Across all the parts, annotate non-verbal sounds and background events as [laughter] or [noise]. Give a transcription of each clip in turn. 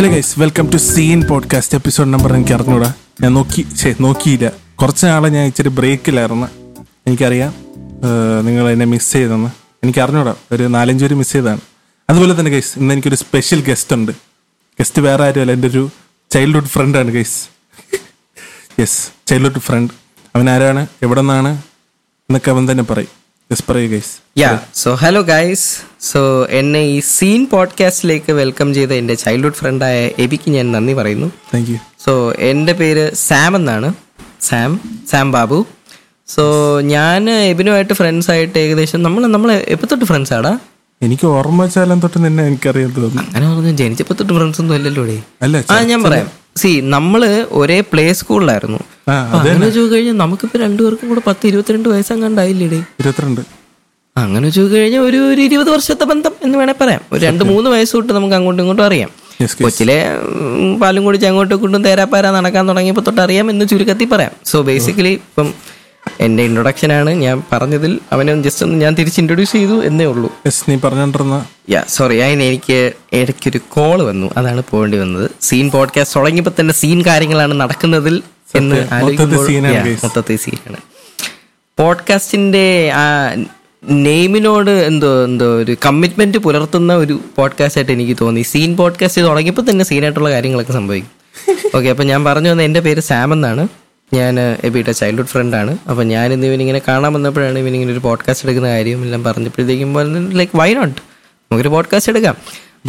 Hello guys welcome to scene podcast episode number എനിക്ക് അറിഞ്ഞൂടാ. ഞാൻ നോക്കി ശേ നോക്കിയില്ല. കുറച്ച് നാളെ ഞാൻ ഇച്ചിരി ബ്രേക്കിലായിരുന്നു. എനിക്കറിയാം. നിങ്ങൾ എന്നെ മിസ് ചെയ്തെന്ന്. എനിക്ക് അറിഞ്ഞൂടാ. ഒരു നാലഞ്ച് പേര് മിസ് ചെയ്തതാണ്. അതുപോലെ തന്നെ ഗൈസ് ഇന്ന് എനിക്കൊരു സ്പെഷ്യൽ ഗസ്റ്റ് ഉണ്ട്. ഗസ്റ്റ് വേറെ ആരുമല്ല. എന്റെ ഒരു ചൈൽഡ്ഹുഡ് ഫ്രണ്ടാണ് ഗൈസ് യെസ് ചൈൽഡ്ഹുഡ് ഫ്രണ്ട് അവൻ ആരാണ്? എവിടെ നിന്നാണ് എന്നൊക്കെ അവൻ തന്നെ പറയും. യെസ് പറയൂ guys yeah so hello guys so എന്നെ ഈ സീൻ പോഡ്കാസ്റ്റിലേക്ക് വെൽക്കം ചെയ്ത എന്റെ ചൈൽഡ്ഹുഡ് ഫ്രണ്ടായ എബിക്ക് ഞാൻ നന്ദി പറയുന്നു. താങ്ക് യു സോ എന്റെ പേര് സാം എന്നാണ്. സാം സാം ബാബു സോ ഞാൻ എബിനുമായിട്ട് ഫ്രണ്ട്സ് ആയിട്ട് ഏകദേശം നമ്മൾ നമ്മൾ എപ്പോൾ തൊട്ട് ഫ്രണ്ട്സ് ആടാ? എനിക്ക് ഓർമ്മ വെച്ചാലും തൊട്ട് നിന്നെ എനിക്കറിയാൻ തോന്നുന്നു. അങ്ങനെ പറഞ്ഞു ജനിച്ചപ്പോ തൊട്ട് ഫ്രണ്ട്സ് ഒന്നും അല്ലല്ലോ അല്ല ആ ഞാൻ പറയാം. സി നമ്മൾ ഒരേ പ്ലേ സ്കൂളിലായിരുന്നു അങ്ങനെ ചോദിച്ചു കഴിഞ്ഞാൽ നമുക്കിപ്പോ രണ്ടുപേർക്കും കൂടെ പത്ത് ഇരുപത്തിരണ്ട് വയസ്സങ്ങാണ്ടായില്ലേ ഇരുപത്തിരണ്ട്. അങ്ങനെ ചോദിച്ചു കഴിഞ്ഞാൽ ഒരു ഒരു ഇരുപത് വർഷത്തെ ബന്ധം എന്ന് വേണേ പറയാം. ഒരു രണ്ട് മൂന്ന് വയസ്സ് തൊട്ട് നമുക്ക് അങ്ങോട്ടും ഇങ്ങോട്ടും അറിയാം. കൊച്ചിലെ പാലും കുടിച്ച് അങ്ങോട്ടും ഇങ്ങോട്ടും തേരാപ്പാര നടക്കാൻ തുടങ്ങിയപ്പോൾ തൊട്ട് അറിയാം എന്ന് ചുരുക്കത്തിൽ പറയാം. സോ ബേസിക്കലി ഇപ്പം എന്റെ ഇൻട്രൊഡക്ഷൻ ആണ്. ഞാൻ പറഞ്ഞതിൽ അവനെ ജസ്റ്റ് ഒന്ന് ഞാൻ തിരിച്ച് ഇൻട്രൊഡ്യൂസ് ചെയ്തു എന്നേ ഉള്ളൂ. നീ പറഞ്ഞോണ്ടിരുന്ന. യാ സോറി അതിന് എനിക്ക് ഇടയ്ക്കൊരു കോൾ വന്നു. അതാണ് പോകേണ്ടി വന്നത്. സീൻ പോഡ്കാസ്റ്റ് തുടങ്ങിയപ്പോൾ തന്നെ സീൻ കാര്യങ്ങളാണ് നടക്കുന്നതിൽ എന്ന് മൊത്തത്തിൽ സീനാണ് പോഡ്കാസ്റ്റിന്റെ ആ നെയിമിനോട് എന്തോ എന്തോ ഒരു കമ്മിറ്റ്മെന്റ് പുലർത്തുന്ന ഒരു പോഡ്കാസ്റ്റ് ആയിട്ട് എനിക്ക് തോന്നി. സീൻ പോഡ്കാസ്റ്റ് തുടങ്ങിയപ്പോൾ തന്നെ സീനായിട്ടുള്ള കാര്യങ്ങളൊക്കെ സംഭവിക്കും. ഓക്കെ അപ്പൊ ഞാൻ പറഞ്ഞു വന്ന എന്റെ പേര് സാം എന്നാണ്. ഞാൻ എബിയുടെ ചൈൽഡ്ഹുഡ് ഫ്രണ്ടാണ് അപ്പോൾ ഞാൻ ഇന്ന് ഇവനിങ്ങനെ കാണാൻ വന്നപ്പോഴാണ് ഇവനിങ്ങനെ ഒരു പോഡ്കാസ്റ്റ് എടുക്കുന്ന കാര്യം എല്ലാം പറഞ്ഞപ്പോഴത്തേക്കും ലൈക്ക് വൈ നോട്ട് നമുക്കൊരു പോഡ്കാസ്റ്റ് എടുക്കാം.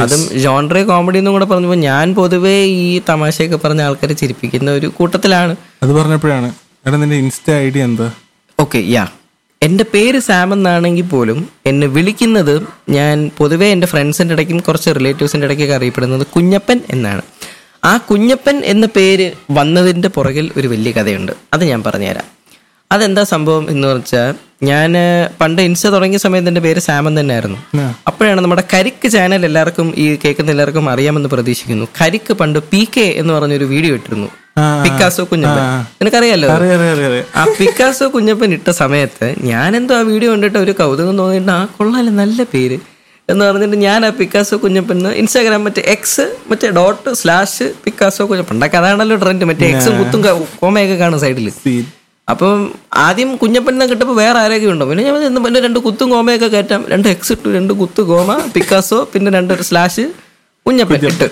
അതും ജോൺറെ കോമഡി എന്നും കൂടെ പറഞ്ഞപ്പോൾ ഞാൻ പൊതുവേ ഈ തമാശയൊക്കെ പറഞ്ഞ ആൾക്കാരെ ചിരിപ്പിക്കുന്ന ഒരു കൂട്ടത്തിലാണ്. അത് പറഞ്ഞപ്പോഴാണ്. എടാ നിന്റെ ഇൻസ്റ്റ ഐ ഡി എന്താ? ഓക്കെ യാ എന്റെ പേര് സാം എന്നാണെങ്കിൽ പോലും എന്നെ വിളിക്കുന്നത് ഞാൻ പൊതുവേ എന്റെ ഫ്രണ്ട്സിന്റെ ഇടയ്ക്കും കുറച്ച് റിലേറ്റീവ്സിന്റെ ഇടയ്ക്കൊക്കെ അറിയപ്പെടുന്നത് കുഞ്ഞപ്പൻ എന്നാണ്. ആ കുഞ്ഞപ്പൻ എന്ന പേര് വന്നതിന്റെ പുറകിൽ ഒരു വലിയ കഥയുണ്ട്. അത് ഞാൻ പറഞ്ഞുതരാം. അതെന്താ സംഭവം എന്ന് വെച്ചാൽ ഞാൻ പണ്ട് ഇൻസ്റ്റ തുടങ്ങിയ സമയത്ത് എന്റെ പേര് സാമൻ തന്നെയായിരുന്നു. അപ്പോഴാണ് നമ്മുടെ കരിക്ക് ചാനൽ എല്ലാവർക്കും ഈ കേൾക്കുന്ന എല്ലാവർക്കും അറിയാമെന്ന് പ്രതീക്ഷിക്കുന്നു. കരിക്ക് പണ്ട് പി കെ എന്ന് പറഞ്ഞൊരു വീഡിയോ ഇട്ടിരുന്നു. പിക്കാസോ കുഞ്ഞപ്പൻ. നിനക്കറിയാലോ? ആ പിക്കാസോ കുഞ്ഞപ്പൻ ഇട്ട സമയത്ത് എന്തോ ആ വീഡിയോ കണ്ടിട്ട് ഒരു കൗതുകം തോന്നിയിട്ട് ആ കൊള്ളാല്ലേ നല്ല പേര്. എന്ന് പറഞ്ഞിട്ട് ഞാൻ ആ പിക്കാസോ കുഞ്ഞപ്പൻ ഇൻസ്റ്റാഗ്രാം മറ്റേ എക്സ് മറ്റേ ഡോട്ട് സ്ലാഷ് പിക്കാസോ കുഞ്ഞപ്പൻ. ഉണ്ടാക്കി അതാണല്ലോ ട്രെൻഡ് മറ്റേ എക്സും കുത്തും കോമയൊക്കെ കാണും സൈഡിൽ അപ്പം ആദ്യം കുഞ്ഞപ്പൻ എന്ന് കിട്ടപ്പോൾ വേറെ ആരൊക്കെ ഉണ്ടോ? പിന്നെ ഞാൻ പിന്നെ രണ്ട് കുത്തും കോമയൊക്കെ കയറ്റാം. രണ്ട് എക്സ് ഇട്ടു രണ്ട് കുത്ത് കോമ പിക്കാസോ പിന്നെ രണ്ട് സ്ലാഷ് കുഞ്ഞപ്പൻ ഇട്ട്.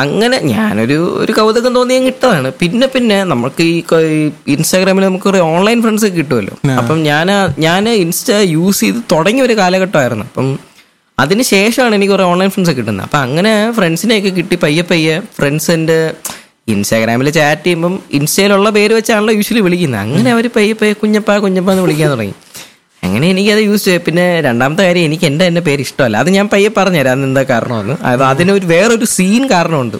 അങ്ങനെ ഞാനൊരു ഒരു കൗതുകം തോന്നിയ കിട്ടതാണ് പിന്നെ പിന്നെ നമുക്ക് ഈ ഇൻസ്റ്റാഗ്രാമിൽ നമുക്ക് കുറെ ഓൺലൈൻ ഫ്രണ്ട്സ് ഒക്കെ കിട്ടുമല്ലോ. അപ്പം ഞാൻ ഞാൻ ഇൻസ്റ്റ യൂസ് ചെയ്ത് തുടങ്ങിയ ഒരു കാലഘട്ടമായിരുന്നു. അപ്പം അതിന് ശേഷമാണ് എനിക്ക് കുറേ ഓൺലൈൻ ഫ്രണ്ട്സ് കിട്ടുന്നത്. അപ്പം അങ്ങനെ ഫ്രണ്ട്സിനെയൊക്കെ കിട്ടി പയ്യെ പയ്യെ ഫ്രണ്ട്സിന്റെ ഇൻസ്റ്റാഗ്രാമിൽ ചാറ്റ് ചെയ്യുമ്പം ഇൻസ്റ്റയിലുള്ള പേര് വെച്ചാണല്ലോ യൂഷ്വലി വിളിക്കുന്നത്. അങ്ങനെ അവർ പയ്യെ പയ്യെ കുഞ്ഞപ്പ കുഞ്ഞപ്പ എന്ന് വിളിക്കാൻ തുടങ്ങി. അങ്ങനെ എനിക്കത് യൂസ് ചെയ്യും പിന്നെ രണ്ടാമത്തെ കാര്യം എനിക്ക് എന്റെ എന്റെ പേര് ഇഷ്ടമല്ല. അത് ഞാൻ പയ്യെ പറഞ്ഞുതരാം അത് എന്താ കാരണമെന്ന്. അത് അതിനൊരു വേറൊരു സീൻ കാരണമുണ്ട്.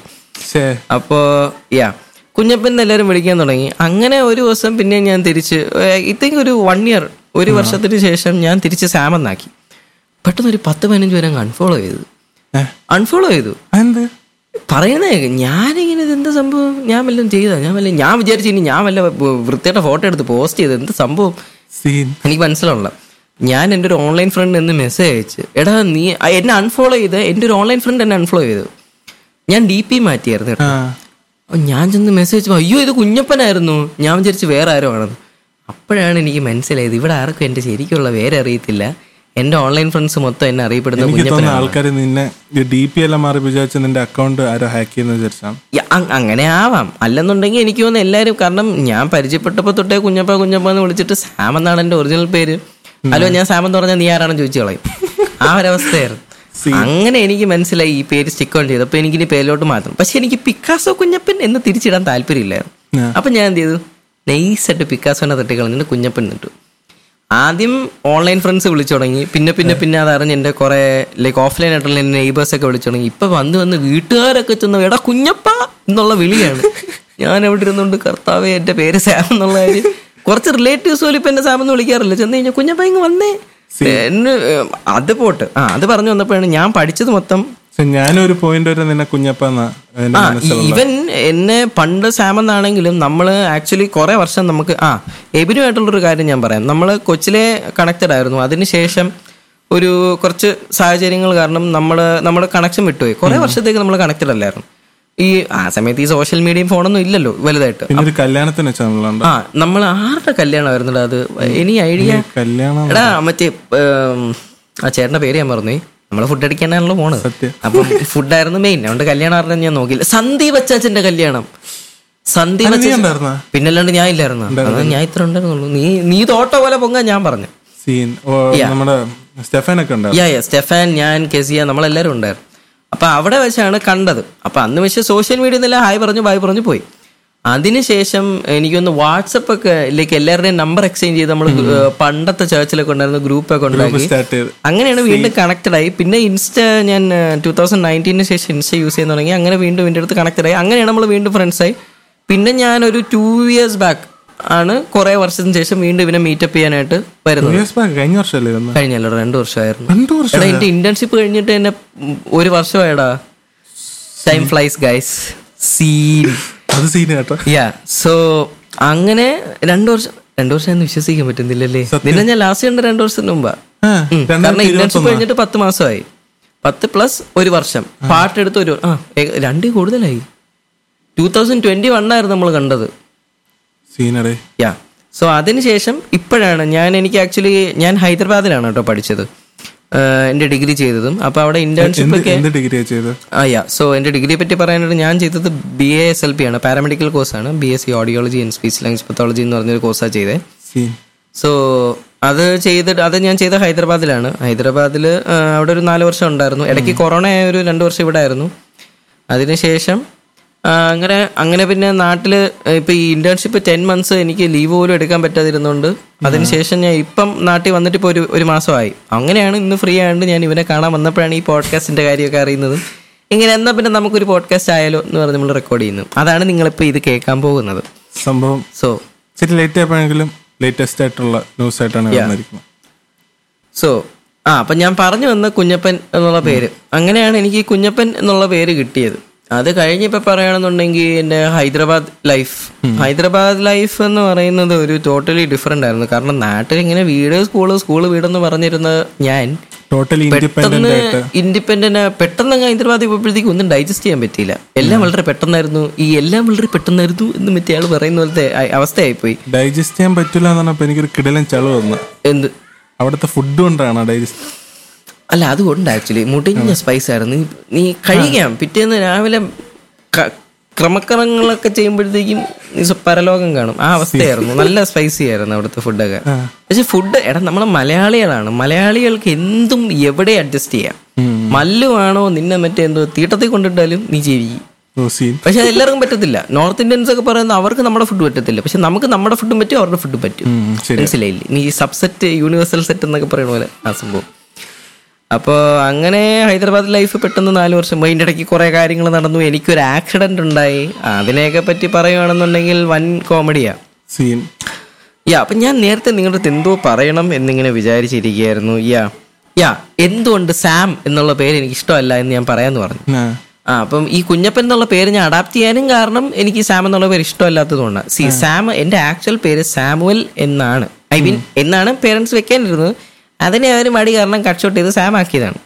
അപ്പോൾ യാ കുഞ്ഞപ്പൻ എല്ലാവരും വിളിക്കാൻ തുടങ്ങി. അങ്ങനെ ഒരു ദിവസം പിന്നെ ഞാൻ തിരിച്ച് ഇത്തേക്ക് ഒരു വൺ ഇയർ ഒരു വർഷത്തിന് ശേഷം ഞാൻ തിരിച്ച് സാമെന്നാക്കി പെട്ടെന്ന് ഒരു പത്ത് പതിനഞ്ച് പേരെ അൺഫോളോ ചെയ്തു. അൺഫോളോ ചെയ്തു. എന്ത് പറയുന്നേ ഞാനിങ്ങനെ ഇത് എന്ത് സംഭവം? ഞാൻ വല്ലതും ചെയ്താ? ഞാൻ വല്ല ഞാൻ വിചാരിച്ചു ഇനി ഞാൻ വല്ല വൃത്തിയുടെ ഫോട്ടോ എടുത്ത് പോസ്റ്റ് ചെയ്ത് എന്ത് സംഭവം? എനിക്ക് മനസ്സിലാവില്ല ഞാൻ എന്റെ ഒരു ഓൺലൈൻ ഫ്രണ്ട് എന്ന് മെസ്സേജ് അയച്ച് എടാ നീ എന്നെ അൺഫോളോ ചെയ്ത്. എന്റെ ഒരു ഓൺലൈൻ ഫ്രണ്ട് എന്നെ അൺഫോളോ ചെയ്തു. ഞാൻ ഡി പി മാറ്റിയായിരുന്നു ഞാൻ ചെന്ന് മെസ്സേജ് അയ്യോ ഇത് കുഞ്ഞപ്പനായിരുന്നു. ഞാൻ വിചാരിച്ച് വേറെ ആരോ ആണെന്ന്. അപ്പോഴാണ് എനിക്ക് മനസ്സിലായത് ഇവിടെ ആർക്കും എന്റെ ശരിക്കുള്ള പേര് എന്റെ ഓൺലൈൻ ഫ്രണ്ട്സ് മൊത്തം എന്നെ അറിയപ്പെടുന്ന എനിക്ക് ആൾക്കാർ നിന്നെ ഡി പി എല്ലാം മാറി വിചാരിച്ച നിന്റെ അക്കൗണ്ട് ആരോ ഹാക്ക് ചെയ്യുന്ന വിചാരിച്ചാണ് യ- അങ്ങനെ ആവാം. അല്ലെന്നുണ്ടെങ്കിൽ എനിക്ക് തോന്നുന്നു എല്ലാവരും കാരണം ഞാൻ പരിചയപ്പെട്ടപ്പോൾ തൊട്ടേ കുഞ്ഞപ്പ കുഞ്ഞപ്പ എന്ന് വിളിച്ചിട്ട് സാം എന്നാണ് എന്റെ ഒറിജിനൽ പേര്. ഹലോ ഞാൻ സാം എന്ന് പറഞ്ഞാൽ നീ ആരാണെന്ന് ചോദിച്ചു കളയും. ആ ഒരവസ്ഥയായിരുന്നു. [laughs] അങ്ങനെ എനിക്ക് മനസ്സിലായി ഈ പേര് സ്റ്റിക്ക് ഓൺ ചെയ്തു അപ്പൊ എനിക്ക് ഇനി പേരിലോട്ട് മാത്രം പക്ഷെ എനിക്ക് പിക്കാസോ കുഞ്ഞപ്പൻ എന്ന് തിരിച്ചിടാൻ താല്പര്യമില്ലായിരുന്നു. അപ്പൊ ഞാൻ എന്ത് ചെയ്തു? നൈസായിട്ട് പിക്കാസോനെ തട്ടി കളഞ്ഞിട്ട് കുഞ്ഞപ്പൻ നിട്ടു. ആദ്യം ഓൺലൈൻ ഫ്രണ്ട്സ് വിളിച്ചു തുടങ്ങി. പിന്നെ പിന്നെ പിന്നെ അത് അറിഞ്ഞ് എന്റെ കുറെ ലൈക്ക് ഓഫ്ലൈൻ ആയിട്ടുള്ള എന്റെ നെയ്ബേഴ്സ് ഒക്കെ വിളിച്ചു തുടങ്ങി. ഇപ്പൊ വന്ന് വന്ന് വീട്ടുകാരൊക്കെ ചെന്ന് എടാ കുഞ്ഞപ്പ എന്നുള്ള വിളിയാണ്. ഞാൻ എവിടെ ഇരുന്നുകൊണ്ട് കർത്താവേ എന്റെ പേര് സാം എന്നുള്ള കാര്യം. കുറച്ച് റിലേറ്റീവ്സ് പോലും ഇപ്പൊ എന്നെ സാം എന്ന് വിളിക്കാറില്ല. ചെന്ന് കഴിഞ്ഞാൽ കുഞ്ഞപ്പ ഇങ്ങ് വന്നേ. എന്നെ അത് പോട്ട്. ആ അത് പറഞ്ഞു വന്നപ്പോഴാണ് ഞാൻ പഠിച്ചത് മൊത്തം ഞാനൊരു പോയിന്റ് വരെ നിന്നെ കുഞ്ഞപ്പ ഇവൻ എന്നെ പണ്ട് സാമെന്നാണെങ്കിലും നമ്മൾ ആക്ച്വലി കുറെ വർഷം നമുക്ക് ആ എബിനുമായിട്ടുള്ളൊരു കാര്യം ഞാൻ പറയാം. നമ്മൾ കൊച്ചിലെ കണക്റ്റഡ് ആയിരുന്നു. അതിനുശേഷം ഒരു കുറച്ച് സാഹചര്യങ്ങൾ കാരണം നമ്മൾ നമ്മുടെ കണക്ഷൻ വിട്ടുപോയി. കുറെ വർഷത്തേക്ക് നമ്മൾ കണക്റ്റഡ് അല്ലായിരുന്നു. ഈ ആ സമയത്ത് ഈ സോഷ്യൽ മീഡിയ ഫോണൊന്നും ഇല്ലല്ലോ വലുതായിട്ട്. കല്യാണത്തിന് ആ നമ്മൾ ആരുടെ കല്യാണമായിരുന്നു അത്? ഇനി ഐഡിയ കല്യാണം എടാ മറ്റേ ആ ചേട്ടന്റെ പേര് ഞാൻ പറഞ്ഞു നമ്മൾ ഫുഡ് അടിക്കാനാണല്ലോ പോണ്. അപ്പം ഫുഡായിരുന്നു മെയിൻ അതുകൊണ്ട് കല്യാണം അറിഞ്ഞ ഞാൻ നോക്കിയില്ല. സന്ദീപ് അച്ചാച്ചന്റെ കല്യാണം. സന്ദീപ് പിന്നെ അച്ചാച്ചൻ പിന്നല്ലാണ്ട് ഞാൻ ഇല്ലായിരുന്നു. അത് ഞാൻ ഇത്ര ഉണ്ടായിരുന്നുള്ളൂ. നീ നീ തോട്ട പോലെ പൊങ്ങാൻ ഞാൻ പറഞ്ഞു. സീൻ. നമ്മുടെ സ്റ്റെഫനൊക്കെ ഉണ്ടായിരുന്നു. യാ യാ സ്റ്റെഫാൻ ഞാൻ കെസിയ നമ്മളെല്ലാരും ഉണ്ടായിരുന്നു. അപ്പൊ അവിടെ വെച്ചാണ് കണ്ടത്. അപ്പൊ അന്ന് വെച്ച് സോഷ്യൽ മീഡിയ നിന്നെല്ലാം ഹായ് പറഞ്ഞു ബായ് പറഞ്ഞു പോയി. അതിനുശേഷം എനിക്കൊന്ന് വാട്സപ്പ് ഒക്കെ ലൈക്ക് എല്ലാവരുടെയും നമ്പർ എക്സ്ചേഞ്ച് ചെയ്ത് നമ്മൾ പണ്ടത്തെ ചേർച്ചിലൊക്കെ ഉണ്ടായിരുന്ന ഗ്രൂപ്പൊക്കെ ഉണ്ടാക്കി. അങ്ങനെയാണ് വീണ്ടും കണക്റ്റഡ് ആയി പിന്നെ ഇൻസ്റ്റ ഞാൻ ടൂ തൗസൻഡ് നയന്റീന് ശേഷം ഇൻസ്റ്റ യൂസ് ചെയ്യാൻ തുടങ്ങി. അങ്ങനെ വീണ്ടും എന്റെ അടുത്ത് കണക്റ്റഡ് ആയി അങ്ങനെയാണ് നമ്മൾ വീണ്ടും ഫ്രണ്ട്സ് ആയി. പിന്നെ ഞാൻ ഒരു ടു ഇയേഴ്സ് ബാക്ക് ആണ് കുറെ വർഷത്തിന് ശേഷം വീണ്ടും ഇവനെ മീറ്റപ്പ് ചെയ്യാനായിട്ട് വരുന്നത്. Years back, കഴിഞ്ഞ വർഷമല്ലേ കഴിഞ്ഞല്ലോ രണ്ടു വർഷമായിരുന്നു. എടാ എന്റെ ഇന്റേൺഷിപ്പ് കഴിഞ്ഞിട്ട് എന്നെ ഒരു വർഷമായടാ. ടൈം ഫ്ലൈസ് ഗൈസ് സീൻ അത് സീൻ കേട്ടോ. യാ സോ അങ്ങനെ രണ്ടു വർഷം രണ്ടു വർഷം എന്ന് വിശ്വസിക്കാൻ പറ്റുന്നില്ലല്ലേ? നിന്നെ ഞാൻ ലാസ്റ്റ് കണ്ട രണ്ടു വർഷത്തിന് മുമ്പാ. കാരണം ഇന്റേൺഷിപ്പ് കഴിഞ്ഞിട്ട് പത്ത് മാസമായി. പത്ത് പ്ലസ് ഒരു വർഷം. പാട്ടെടുത്ത് ഒരു ആ രണ്ട് കൂടുതലായി. ടൂ തൗസൻഡ് ട്വന്റി വൺ ആയിരുന്നു നമ്മൾ കണ്ടത് യാ സോ അതിനുശേഷം ഇപ്പോഴാണ് ഞാൻ എനിക്ക് ആക്ച്വലി ഞാൻ ഹൈദരാബാദിലാണ് കേട്ടോ പഠിച്ചത്. എന്റെ ഡിഗ്രി ചെയ്തതും. അപ്പൊ അവിടെ ഇന്റേൺഷിപ്പ് എന്ത് ഒക്കെ എന്ത് ഡിഗ്രിയാ ചെയ്ത് ആ യാ. സോ എന്റെ ഡിഗ്രിയെ പറ്റി പറയാനായിട്ട് ഞാൻ ചെയ്തത് B A S L P ആണ്. പാരാമെഡിക്കൽ കോഴ്സാണ് B S C audiology and speech language pathology എന്ന് പറഞ്ഞൊരു കോഴ്സാണ് ചെയ്തത് സോ. അത് ചെയ്തിട്ട് അത് ഞാൻ ചെയ്ത ഹൈദരാബാദിലാണ്. ഹൈദരാബാദിൽ അവിടെ ഒരു നാല് വർഷം ഉണ്ടായിരുന്നു. ഇടയ്ക്ക് കൊറോണ ആയ ഒരു രണ്ട് വർഷം ഇവിടെ ആയിരുന്നു. അതിനുശേഷം അങ്ങനെ അങ്ങനെ പിന്നെ നാട്ടിൽ ഇപ്പൊ ഈ ഇന്റേൺഷിപ്പ് ടെൻ മന്ത്സ് എനിക്ക് ലീവ് പോലും എടുക്കാൻ പറ്റാതിരുന്നുണ്ട് അതിനുശേഷം ഞാൻ ഇപ്പം നാട്ടിൽ വന്നിട്ട് ഇപ്പോൾ ഒരു ഒരു മാസമായി. അങ്ങനെയാണ് ഇന്ന് ഫ്രീ ആയതുകൊണ്ട് ഞാൻ ഇവനെ കാണാൻ വന്നപ്പോഴാണ് ഈ പോഡ്കാസ്റ്റിന്റെ കാര്യമൊക്കെ അറിയുന്നത്. ഇങ്ങനെ എന്നാ പിന്നെ നമുക്കൊരു പോഡ്കാസ്റ്റ് ആയാലോ എന്ന് പറഞ്ഞ് നമ്മൾ റെക്കോർഡ് ചെയ്യുന്നു. അതാണ് നിങ്ങളിപ്പോൾ ഇത് കേൾക്കാൻ പോകുന്നത്. സംഭവം സോ ഇച്ചിരി ലേറ്റ് ആയപ്പോഴെങ്കിലും ലേറ്റസ്റ്റ് ആയിട്ടുള്ള ന്യൂസ് ആയിട്ടാണ് സോ ആ അപ്പം ഞാൻ പറഞ്ഞു വന്ന കുഞ്ഞപ്പൻ എന്നുള്ള പേര്. അങ്ങനെയാണ് എനിക്ക് കുഞ്ഞപ്പൻ എന്നുള്ള പേര് കിട്ടിയത്. അത് കഴിഞ്ഞിപ്പോൾ പറയുകയാണെന്നുണ്ടെങ്കിൽ എന്റെ ഹൈദരാബാദ് ലൈഫ്. ഹൈദരാബാദ് ലൈഫ് എന്ന് പറയുന്നത് ഒരു ടോട്ടലി ഡിഫറെന്റ് ആയിരുന്നു. കാരണം നാട്ടിൽ ഇങ്ങനെ വീട് സ്കൂൾ സ്കൂൾ വീടെന്ന് പറഞ്ഞിരുന്ന ഞാൻ പെട്ടെന്ന് ഇൻഡിപെൻഡന്റ് പെട്ടെന്ന് അങ്ങ് ഹൈദരാബാദ് പോയപ്പോഴത്തേക്ക് ഒന്നും ഡൈജസ്റ്റ് ചെയ്യാൻ പറ്റിയില്ല. എല്ലാം വളരെ പെട്ടെന്നായിരുന്നു. ഈ എല്ലാം വളരെ പെട്ടെന്നായിരുന്നു എന്ന് മറ്റേ ആൾ പറയുന്ന പോലത്തെ അവസ്ഥയായി പോയി ഡൈജസ്റ്റ് ചെയ്യാൻ പറ്റില്ല എന്ന് പറഞ്ഞപ്പോ എനിക്കൊരു കിടലൻ ചളവ് വന്നു. എന്ത്? അവിടുത്തെ ഫുഡ് കൊണ്ടാണ് ഡൈജസ്റ്റ് അല്ല അതുകൊണ്ട് ആക്ച്വലി മുടിഞ്ഞ സ്പൈസ് ആയിരുന്നു നീ- കഴിക്കാം. പിറ്റേന്ന് രാവിലെ ക്രമക്രമങ്ങളൊക്കെ ചെയ്യുമ്പോഴത്തേക്കും നീ പരലോകം കാണും. ആ അവസ്ഥയായിരുന്നു. നല്ല സ്പൈസി ആയിരുന്നു അവിടുത്തെ ഫുഡൊക്കെ പക്ഷെ ഫുഡ് എടാ നമ്മളെ മലയാളികളാണ്. മലയാളികൾക്ക് എന്തും എവിടെ അഡ്ജസ്റ്റ് ചെയ്യാം. മല്ലുവാണോ നിന്നെ മറ്റേ എന്തോ തീട്ടത്തിൽ കൊണ്ടിട്ടാലും നീ ജീവിക്കും. പക്ഷെ എല്ലാവർക്കും പറ്റത്തില്ല. നോർത്ത് ഇന്ത്യൻസ് ഒക്കെ പറയുന്നത് അവർക്ക് നമ്മുടെ ഫുഡ് പറ്റത്തില്ല. പക്ഷെ നമുക്ക് നമ്മുടെ ഫുഡും പറ്റും അവരുടെ ഫുഡും പറ്റും. മനസ്സിലായില്ലേ? നീ സബ്സെറ്റ് യൂണിവേഴ്സൽ സെറ്റ് എന്നൊക്കെ പറയുന്ന പോലെ ആ സംഭവം. അപ്പോൾ അങ്ങനെ ഹൈദരാബാദ് ലൈഫ് പെട്ടെന്ന് നാല് വർഷം. പോയി അതിന്റെ ഇടയ്ക്ക് കുറേ കാര്യങ്ങൾ നടന്നു. എനിക്കൊരു ആക്സിഡന്റ് ഉണ്ടായി. അതിനെയൊക്കെ പറ്റി പറയുകയാണെന്നുണ്ടെങ്കിൽ വൻ കോമഡിയാ സീൻ യാ അപ്പം ഞാൻ നേരത്തെ നിങ്ങളുടെ അടുത്ത് എന്തോ പറയണം എന്നിങ്ങനെ വിചാരിച്ചിരിക്കുകയായിരുന്നു. യാ യാ എന്തുകൊണ്ട് സാം എന്നുള്ള പേര് എനിക്ക് ഇഷ്ടമല്ല എന്ന് ഞാൻ പറയാമെന്ന് പറഞ്ഞു. ആ, ആ അപ്പം ഈ കുഞ്ഞപ്പൻ എന്നുള്ള പേര് ഞാൻ അഡാപ്റ്റ് ചെയ്യാനും കാരണം എനിക്ക് സാം എന്നുള്ള പേര് ഇഷ്ടമല്ലാത്തതുകൊണ്ടാണ് സി സാം എന്റെ ആക്ച്വൽ പേര് സാമുവൽ എന്നാണ്. ഐ മീൻ എന്നാണ് പേരൻസ് വെക്കാനിരുന്നത്. അതിനെ അവർ മടി കാരണം കട്ട് ഷോട്ട് ചെയ്ത് സാം ആക്കിയതാണ്.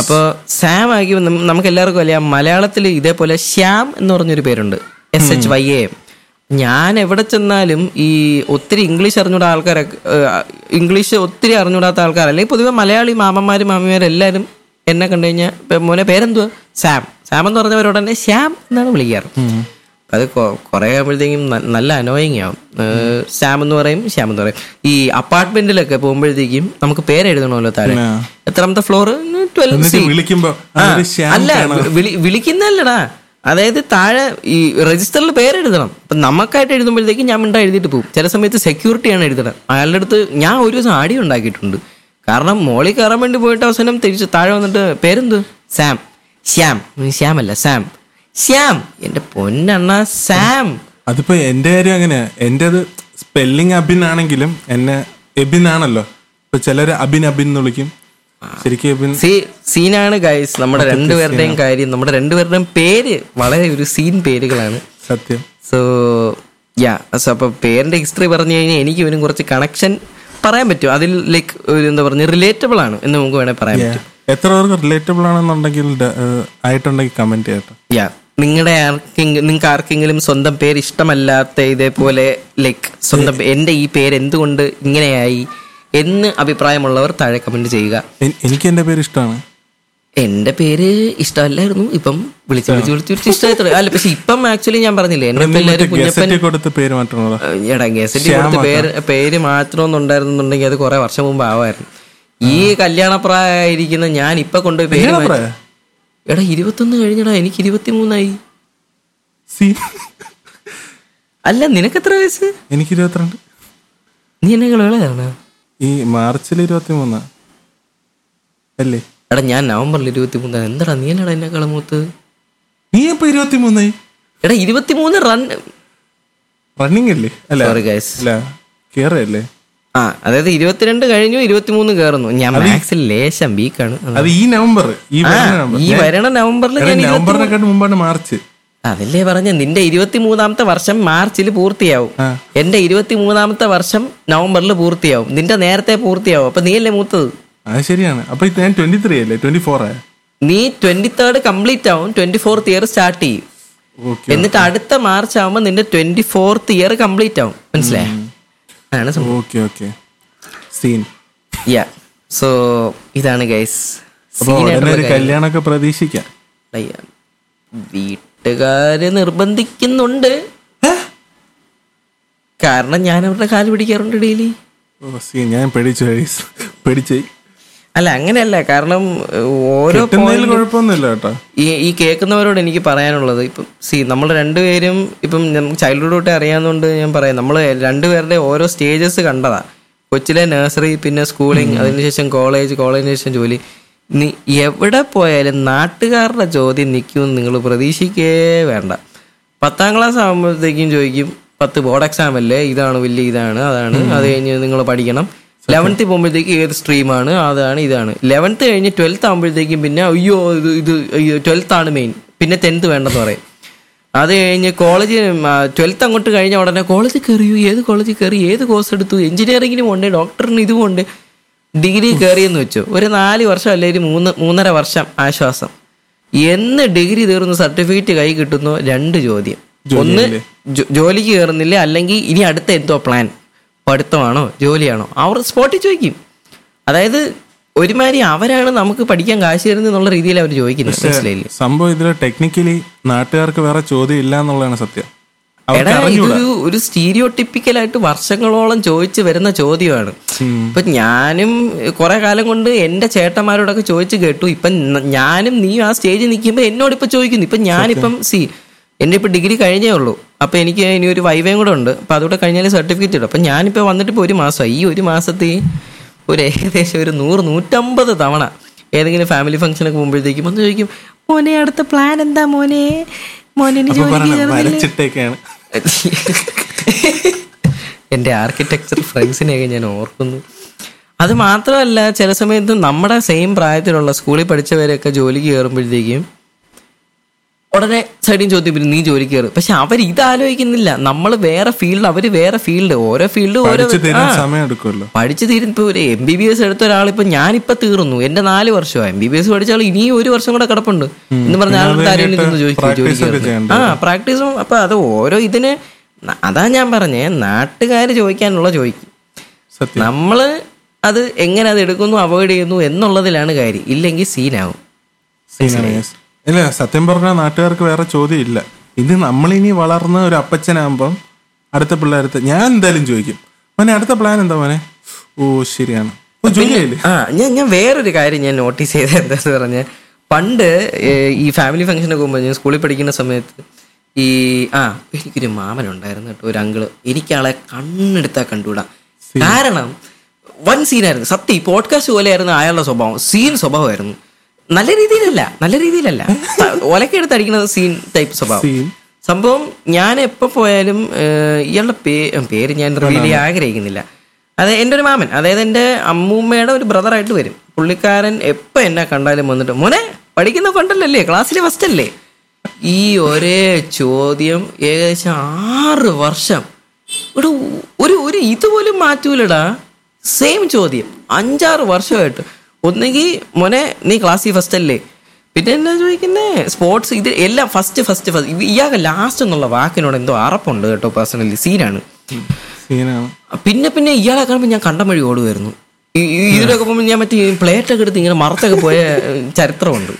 അപ്പോൾ സാം ആക്കി നമുക്ക് എല്ലാവർക്കും അറിയാം മലയാളത്തിൽ ഇതേപോലെ ശ്യാം എന്ന് പറഞ്ഞൊരു പേരുണ്ട്. എസ് എച്ച് വൈ എ ഞാൻ എവിടെ ചെന്നാലും ഈ ഒത്തിരി ഇംഗ്ലീഷ് അറിഞ്ഞൂടാ ആൾക്കാരൊക്കെ ഇംഗ്ലീഷ് ഒത്തിരി അറിഞ്ഞൂടാത്ത ആൾക്കാർ അല്ലെങ്കിൽ പൊതുവെ മലയാളി മാമന്മാരും മാമിമാരും എല്ലാവരും എന്നെ കണ്ടു കഴിഞ്ഞാൽ മോനെ പേരെന്തുവാ? സാം സാം എന്ന് പറഞ്ഞവരോട് തന്നെ ശ്യാം എന്നാണ് വിളിക്കാറ്. അത് കുറെ ആകുമ്പോഴത്തേക്കും നല്ല അനോയിങ് ആവും. ശ്യാം എന്ന് പറയും ശ്യാം എന്ന് പറയും. ഈ അപ്പാർട്ട്മെന്റിലൊക്കെ പോകുമ്പോഴത്തേക്കും നമുക്ക് പേരെഴുതണമല്ലോ താഴെ. എത്രാമത്തെ ഫ്ലോർ അല്ല വിളി- വിളിക്കുന്നല്ലടാ അതായത് താഴെ ഈ രജിസ്റ്ററിൽ പേരെഴുതണം. അപ്പൊ നമുക്കായിട്ട് എഴുതുമ്പോഴത്തേക്കും ഞാൻ മിണ്ടാ എഴുതിയിട്ട് പോകും ചില സമയത്ത് സെക്യൂരിറ്റിയാണ് എഴുതണം അയാളുടെ അടുത്ത് ഞാൻ ഒരു ദിവസം ആടി ഉണ്ടാക്കിയിട്ടുണ്ട്. കാരണം മോളിൽ കയറാൻ വേണ്ടി പോയിട്ട് അവസാനം തിരിച്ച് താഴെ വന്നിട്ട് പേരെന്ത്? സാം ശ്യാം. ശ്യാമല്ല ശ്യാം. അല്ല സാം ശ്യാം. എന്റെ പൊന്നണ്ണ സാം അതിപ്പോ എന്റെ കാര്യം അങ്ങനെയാ എന്റെ അത് സ്പെല്ലിംഗ് അബിൻ ആണെങ്കിലും എന്നെ എബിൻ ആണല്ലോ. ഇപ്പൊ ചിലര് അബിൻ അബിൻ എന്ന് വിളിക്കും. ശരിക്കും സീനാണ് ഗൈസ് നമ്മുടെ രണ്ടുപേരുടെയും കാര്യം നമ്മുടെ രണ്ടുപേരുടെയും പേര് വളരെ ഒരു സീൻ പേരുകളാണ്. സത്യം. സോ യാ സോ അപ്പോൾ പേരിന്റെ ഹിസ്റ്ററി പറഞ്ഞു കഴിഞ്ഞാൽ എനിക്ക് ഇവനും കുറച്ച് കണക്ഷൻ പറയാൻ പറ്റും. അതിൽ ലൈക്ക് ഒരു എന്താ പറഞ്ഞ റിലേറ്റബിൾ ആണ് എന്ന് നമുക്ക് വേണേൽ പറയാൻ പറ്റും. എത്ര പേർക്ക് റിലേറ്റബിൾ ആണെന്നുണ്ടെങ്കിൽ ആയിട്ടുണ്ടെങ്കിൽ കമന്റ് ചെയ്യട്ടെ. യാ നിങ്ങളുടെ ആർക്കെങ്കിലും നിങ്ങൾക്ക് ആർക്കെങ്കിലും സ്വന്തം പേര് ഇഷ്ടമല്ലാത്ത ഇതേപോലെ ലൈക്ക് സ്വന്തം എന്റെ എന്റെ ഈ പേര് എന്തുകൊണ്ട് ഇങ്ങനെയായി എന്ന് അഭിപ്രായമുള്ളവർ താഴെ കമന്റ് ചെയ്യുക. എനിക്ക് എന്റെ പേര് ഇഷ്ടമാണ് എന്റെ പേര് ഇഷ്ടമല്ലായിരുന്നു. ഇപ്പം വിളിച്ചു വിളിച്ചു വിളിച്ച് വിളിച്ച് ഇഷ്ടമായി തുടങ്ങി. അല്ല പക്ഷെ ഇപ്പം ആക്ച്വലി ഞാൻ പറഞ്ഞില്ലേ എന്നെ പിള്ളേർ എല്ലാവരും കുഞ്ഞപ്പൻ കൊടുത്ത് പേര് എടാ ഗസറ്റി കൊടുത്ത് പേര് പേര് മാറ്റണമെന്നുണ്ടായിരുന്നുണ്ടെങ്കിൽ അത് കുറെ വർഷം മുമ്പ് ആവായിരുന്നു ഈ കല്യാണപ്രായമായിരിക്കുന്ന ഞാൻ ഇപ്പൊ കൊണ്ടുപോയി പേര് എടാ ഇരുപത്തൊന്ന് കഴിഞ്ഞടാ എനിക്ക് ഇരുപത്തിമൂന്നായി. സി. അല്ല നിനക്ക് എത്ര വയസ്സ്? എനിക്ക് ഇരുപത്തിരണ്ട്. നീ എന്നെ കളയാണ് ഈ മാർച്ചിൽ ഇരുപത്തി മൂന്നാ അല്ലേ? എടാ ഞാൻ നവംബറിൽ ഇരുപത്തി മൂന്നാണ് എന്താടാ നീ എന്നടാ എന്നെ കളമൂത്ത് നീ ഇപ്പൊ ഇരുപത്തി മൂന്നായി എടാ ഇരുപത്തിമൂന്ന് റൺ റണ്ണിങ് അല്ലേ? അല്ല. സോറി ഗൈസ് അല്ല കേറല്ലേ ആ അതായത് ഇരുപത്തിരണ്ട് കഴിഞ്ഞു ഇരുപത്തിമൂന്ന് കയറുന്നു ഞാൻ മാക്സിൽ ലേശം വീക്കാണ് അത് ഈ നവംബർ ഈ വരണ നവംബറിൽ ഞാൻ ഇരുപത്തി- നവംബറിനെക്കാട്ട് മുമ്പാണ് മാർച്ച്. അതല്ലേ പറഞ്ഞ നിന്റെ ഇരുപത്തിമൂന്നാമത്തെ വർഷം മാർച്ചിൽ പൂർത്തിയാവും. എന്റെ എന്റെ ഇരുപത്തിമൂന്നാമത്തെ വർഷം നവംബറിൽ പൂർത്തിയാവും. നിന്റെ നേരത്തെ പൂർത്തിയാവും. അപ്പൊ നീ അല്ലേ മൂത്തത്? അത് ശരിയാണ്. അപ്പൊ ഞാൻ ട്വന്റി ത്രീ അല്ലേ? ട്വന്റി ഫോർ നീ ട്വന്റി തേർഡ് കംപ്ലീറ്റ് ആവും. ട്വന്റി ഫോർത്ത് ഇയർ സ്റ്റാർട്ട് ചെയ്യും എന്നിട്ട് അടുത്ത മാർച്ച് ആവുമ്പോൾ നിന്റെ ട്വന്റി ഫോർത്ത് ഇയർ കംപ്ലീറ്റ് ആവും. മനസ്സിലായോ? സംഭവം. Okay okay scene yeah so ഇതാണ് ഗൈസ് കല്യാണമൊക്കെ പ്രതീക്ഷിക്കാം. വീട്ടുകാര് നിർബന്ധിക്കുന്നുണ്ട്. കാരണം ഞാൻ അവരുടെ കാൽ പിടിക്കാറുണ്ട് ഡെയിലി ഞാൻ പേടിച്ചു പേടിച്ച്. അല്ല അങ്ങനെയല്ല. കാരണം ഓരോ കുഴപ്പമൊന്നുമില്ല കേട്ടോ. ഈ ഈ കേൾക്കുന്നവരോട് എനിക്ക് പറയാനുള്ളത് ഇപ്പം സി നമ്മൾ രണ്ടുപേരും ഇപ്പം നമുക്ക് ചൈൽഡ്ഹുഡ് തൊട്ടേ അറിയാവുന്നതുകൊണ്ട് ഞാൻ പറയാം. നമ്മൾ രണ്ടുപേരുടെ ഓരോ സ്റ്റേജസ് കണ്ടതാ. കൊച്ചിലെ നഴ്സറി പിന്നെ സ്കൂളിങ് അതിനുശേഷം കോളേജ് കോളേജിന് ശേഷം ജോലി. നീ എവിടെ പോയാലും നാട്ടുകാരുടെ ചോദ്യം നിൽക്കുമെന്ന് നിങ്ങൾ പ്രതീക്ഷിക്കേ വേണ്ട. പത്താം ക്ലാസ് ആകുമ്പോഴത്തേക്കും ചോദിക്കും പത്ത് ബോർഡ് എക്സാം അല്ലേ? ഇതാണ് വലിയ ഇതാണ് അതാണ്. അത് കഴിഞ്ഞ് നിങ്ങൾ പഠിക്കണം. ലെവൻത്ത് പോകുമ്പോഴത്തേക്ക് ഏത് സ്ട്രീമാണ് അതാണ് ഇതാണ്. ലെവൻത്ത് കഴിഞ്ഞ് ട്വൽത്ത് ആകുമ്പോഴത്തേക്കും പിന്നെ അയ്യോ ഇത് ഇത് അയ്യോ ട്വൽത്ത് ആണ് മെയിൻ പിന്നെ ടെൻത്ത് വേണ്ടെന്ന് പറയും. അത് കഴിഞ്ഞ് കോളേജ് ട്വൽത്ത് അങ്ങോട്ട് കഴിഞ്ഞ ഉടനെ കോളേജിൽ കയറിയു? ഏത് കോളേജിൽ കയറി? ഏത് കോഴ്സ് എടുത്തു? എഞ്ചിനീയറിങ്ങിനും ഉണ്ട് ഡോക്ടറിന് ഇതും ഉണ്ട്. ഡിഗ്രി കയറിയെന്ന് വെച്ചു. ഒരു നാല് വർഷം അല്ലെങ്കിൽ മൂന്ന് മൂന്നര വർഷം ആശ്വാസം. എന്ന് ഡിഗ്രി തീർന്ന് സർട്ടിഫിക്കറ്റ് കൈ കിട്ടുന്നു രണ്ട് ചോദ്യം. ഒന്ന് ജോലിക്ക് കയറുന്നില്ല അല്ലെങ്കിൽ ഇനി അടുത്ത എന്തോ പ്ലാൻ പഠിത്തമാണോ ജോലിയാണോ? അവർ സ്പോട്ടിൽ ചോദിക്കും. അതായത് ഒരുമാതിരി അവരാണ് നമുക്ക് പഠിക്കാൻ കാശ് തരുന്നത് എന്നുള്ള രീതിയിൽ അവർ ചോദിക്കുന്നത്. മനസ്സിലായില്ലേ? സംഭവം ഇതിൽ ടെക്നിക്കലി നാട്ടുകാർക്ക് വേറെ ചോദ്യം ഇല്ല എന്നുള്ളതാണ് സത്യം എടാ ഇതൊരു ഒരു സ്റ്റീരിയോ ടിപ്പിക്കലായിട്ട് വർഷങ്ങളോളം ചോദിച്ചു വരുന്ന ചോദ്യമാണ്. ഇപ്പൊ ഞാനും കുറെ കാലം കൊണ്ട് എന്റെ ചേട്ടന്മാരോടൊക്കെ ചോദിച്ചു കേട്ടു. ഇപ്പൊ ഞാനും നീ ആ സ്റ്റേജിൽ നിൽക്കുമ്പോ എന്നോട് ഇപ്പൊ ചോദിക്കുന്നു. ഇപ്പൊ ഞാനിപ്പം സി എന്റെ ഇപ്പോൾ ഡിഗ്രി കഴിഞ്ഞേ ഉള്ളൂ. അപ്പോൾ എനിക്ക് ഇനി ഒരു വൈവയും കൂടെ ഉണ്ട്. അപ്പോൾ അതുകൂടെ കഴിഞ്ഞാൽ സർട്ടിഫിക്കറ്റ് ഇടും. അപ്പം ഞാനിപ്പോൾ വന്നിട്ട് ഇപ്പോൾ ഒരു മാസമായി ഈ ഒരു മാസത്തെ ഒരു ഏകദേശം ഒരു നൂറ് നൂറ്റമ്പത് തവണ ഏതെങ്കിലും ഫാമിലി ഫംഗ്ഷനൊക്കെ പോകുമ്പോഴത്തേക്കും ഒന്ന് ചോദിക്കും മോനെ അടുത്ത പ്ലാൻ എന്താ മോനെ? മോനെ ഇനി അപ്പൊ ജോലിക്ക് പറയണം കയറുന്നില്ലേ?" വരച്ചിട്ടേക്കാണ്. എന്റെ ആർക്കിടെക്ചർ ഫ്രണ്ട്സിനെയൊക്കെ ഞാൻ ഓർക്കുന്നു. അത് മാത്രമല്ല ചില സമയത്ത് നമ്മുടെ സെയിം പ്രായത്തിലുള്ള സ്കൂളിൽ പഠിച്ചവരൊക്കെ ജോലിക്ക് കയറുമ്പോഴത്തേക്കും ഉടനെ സൈഡിൽ ചോദ്യം പിന്നെ നീ ജോലി കയറും. പക്ഷെ അവർ ഇത് ആലോചിക്കുന്നില്ല നമ്മൾ വേറെ ഫീൽഡ് അവർ വേറെ ഫീൽഡ് ഓരോ ഫീൽഡ് ഓരോ പഠിച്ചു തീരും. ഇപ്പൊ ഒരു എം ബി ബി എസ് എടുത്ത ഒരാളിപ്പോ ഞാനിപ്പോ തീർന്നു. എന്റെ നാല് വർഷമായി. എം ബി ബി എസ് പഠിച്ചാൽ ഇനി ഒരു വർഷം കൂടെ കിടപ്പുണ്ട്. എന്ന് പറഞ്ഞാൽ ആളുടെ ചോദിക്കും ആ പ്രാക്ടീസും അപ്പൊ അത് ഓരോ ഇതിന് അതാ ഞാൻ പറഞ്ഞേ നാട്ടുകാർ ചോദിക്കാനുള്ള ചോദിക്കും നമ്മൾ അത് എങ്ങനെ അത് എടുക്കുന്നു അവോയ്ഡ് ചെയ്യുന്നു എന്നുള്ളതിലാണ് കാര്യം. ഇല്ലെങ്കിൽ സീനാവും. സീനാണ്. ഇല്ല സത്യം പറഞ്ഞാൽ നാട്ടുകാർക്ക് വേറെ ചോദ്യം ഇല്ല ഇത് നമ്മളിനി വളർന്ന ഒരു അപ്പച്ചനാകുമ്പം അടുത്ത പിള്ളേരത്ത് ഞാൻ എന്തായാലും ചോദിക്കും. മോനെ അടുത്ത പ്ലാൻ എന്താ മോനെ? ഓ ശരിയാണ്. ആ ഞാൻ ഞാൻ വേറൊരു കാര്യം ഞാൻ നോട്ടീസ് ചെയ്തത് എന്താന്ന് പറഞ്ഞ പണ്ട് ഈ ഫാമിലി ഫംഗ്ഷനൊക്കെ പോകുമ്പോൾ ഞാൻ സ്കൂളിൽ പഠിക്കുന്ന സമയത്ത് ഈ ആ എനിക്കൊരു മാമൻ ഉണ്ടായിരുന്നു കേട്ടോ ഒരു അങ്കിൾ എനിക്കാളെ കണ്ണെടുത്താൽ കണ്ടുകൂടാ. കാരണം വൺ സീനായിരുന്നു സത്യം ഈ പോഡ്കാസ്റ്റ് പോലെയായിരുന്നു അയാളുടെ സ്വഭാവം. സീൻ സ്വഭാവമായിരുന്നു. നല്ല രീതിയിലല്ല നല്ല രീതിയിലല്ല. [laughs] ഒലക്കെടുത്ത് അടിക്കുന്നത് സീൻ ടൈപ്പ് സ്വഭാവം. സംഭവം ഞാൻ എപ്പോ പോയാലും ഇയാളുടെ പേ പേര് ഞാൻ റിവീൽ ചെയ്യാൻ ആഗ്രഹിക്കുന്നില്ല. അതെ എന്റെ ഒരു മാമൻ അതായത് എന്റെ അമ്മൂമ്മയുടെ ഒരു ബ്രദറായിട്ട് വരും. പുള്ളിക്കാരൻ എപ്പോ എന്നെ കണ്ടാലും വന്നിട്ട് മോനെ പഠിക്കുന്ന കൊണ്ടല്ലേ ക്ലാസ്സിലെ ഫസ്റ്റ് അല്ലേ? ഈ ഒരേ ചോദ്യം ഏകദേശം ആറ് വർഷം. ഇവിടെ ഒരു ഒരു ഇതുപോലും മാറ്റൂലടാ. സെയിം ചോദ്യം. അഞ്ചാറ് വർഷമായിട്ട്. ഒന്നുകിൽ മോനെ നീ ക്ലാസ്സിൽ ഫസ്റ്റ് അല്ലേ? പിന്നെ എന്നാ ചോദിക്കുന്നേ? സ്പോർട്സ് ഇത് എല്ലാം ഫസ്റ്റ് ഫസ്റ്റ് ഫസ്റ്റ് ഇയാൾക്ക് ലാസ്റ്റ് എന്നുള്ള വാക്കിനോട് എന്തോ അറപ്പുണ്ട് കേട്ടോ പേഴ്സണലി സീനാണ്. പിന്നെ പിന്നെ ഇയാളെ കാണുമ്പോൾ ഞാൻ കണ്ടം വഴി ഓടുമായിരുന്നു ഇതിലൊക്കെ പോകുമ്പോൾ ഞാൻ മറ്റേ പ്ലേറ്റൊക്കെ എടുത്ത് ഇങ്ങനെ മറത്തൊക്കെ പോയ ചരിത്രമുണ്ട്.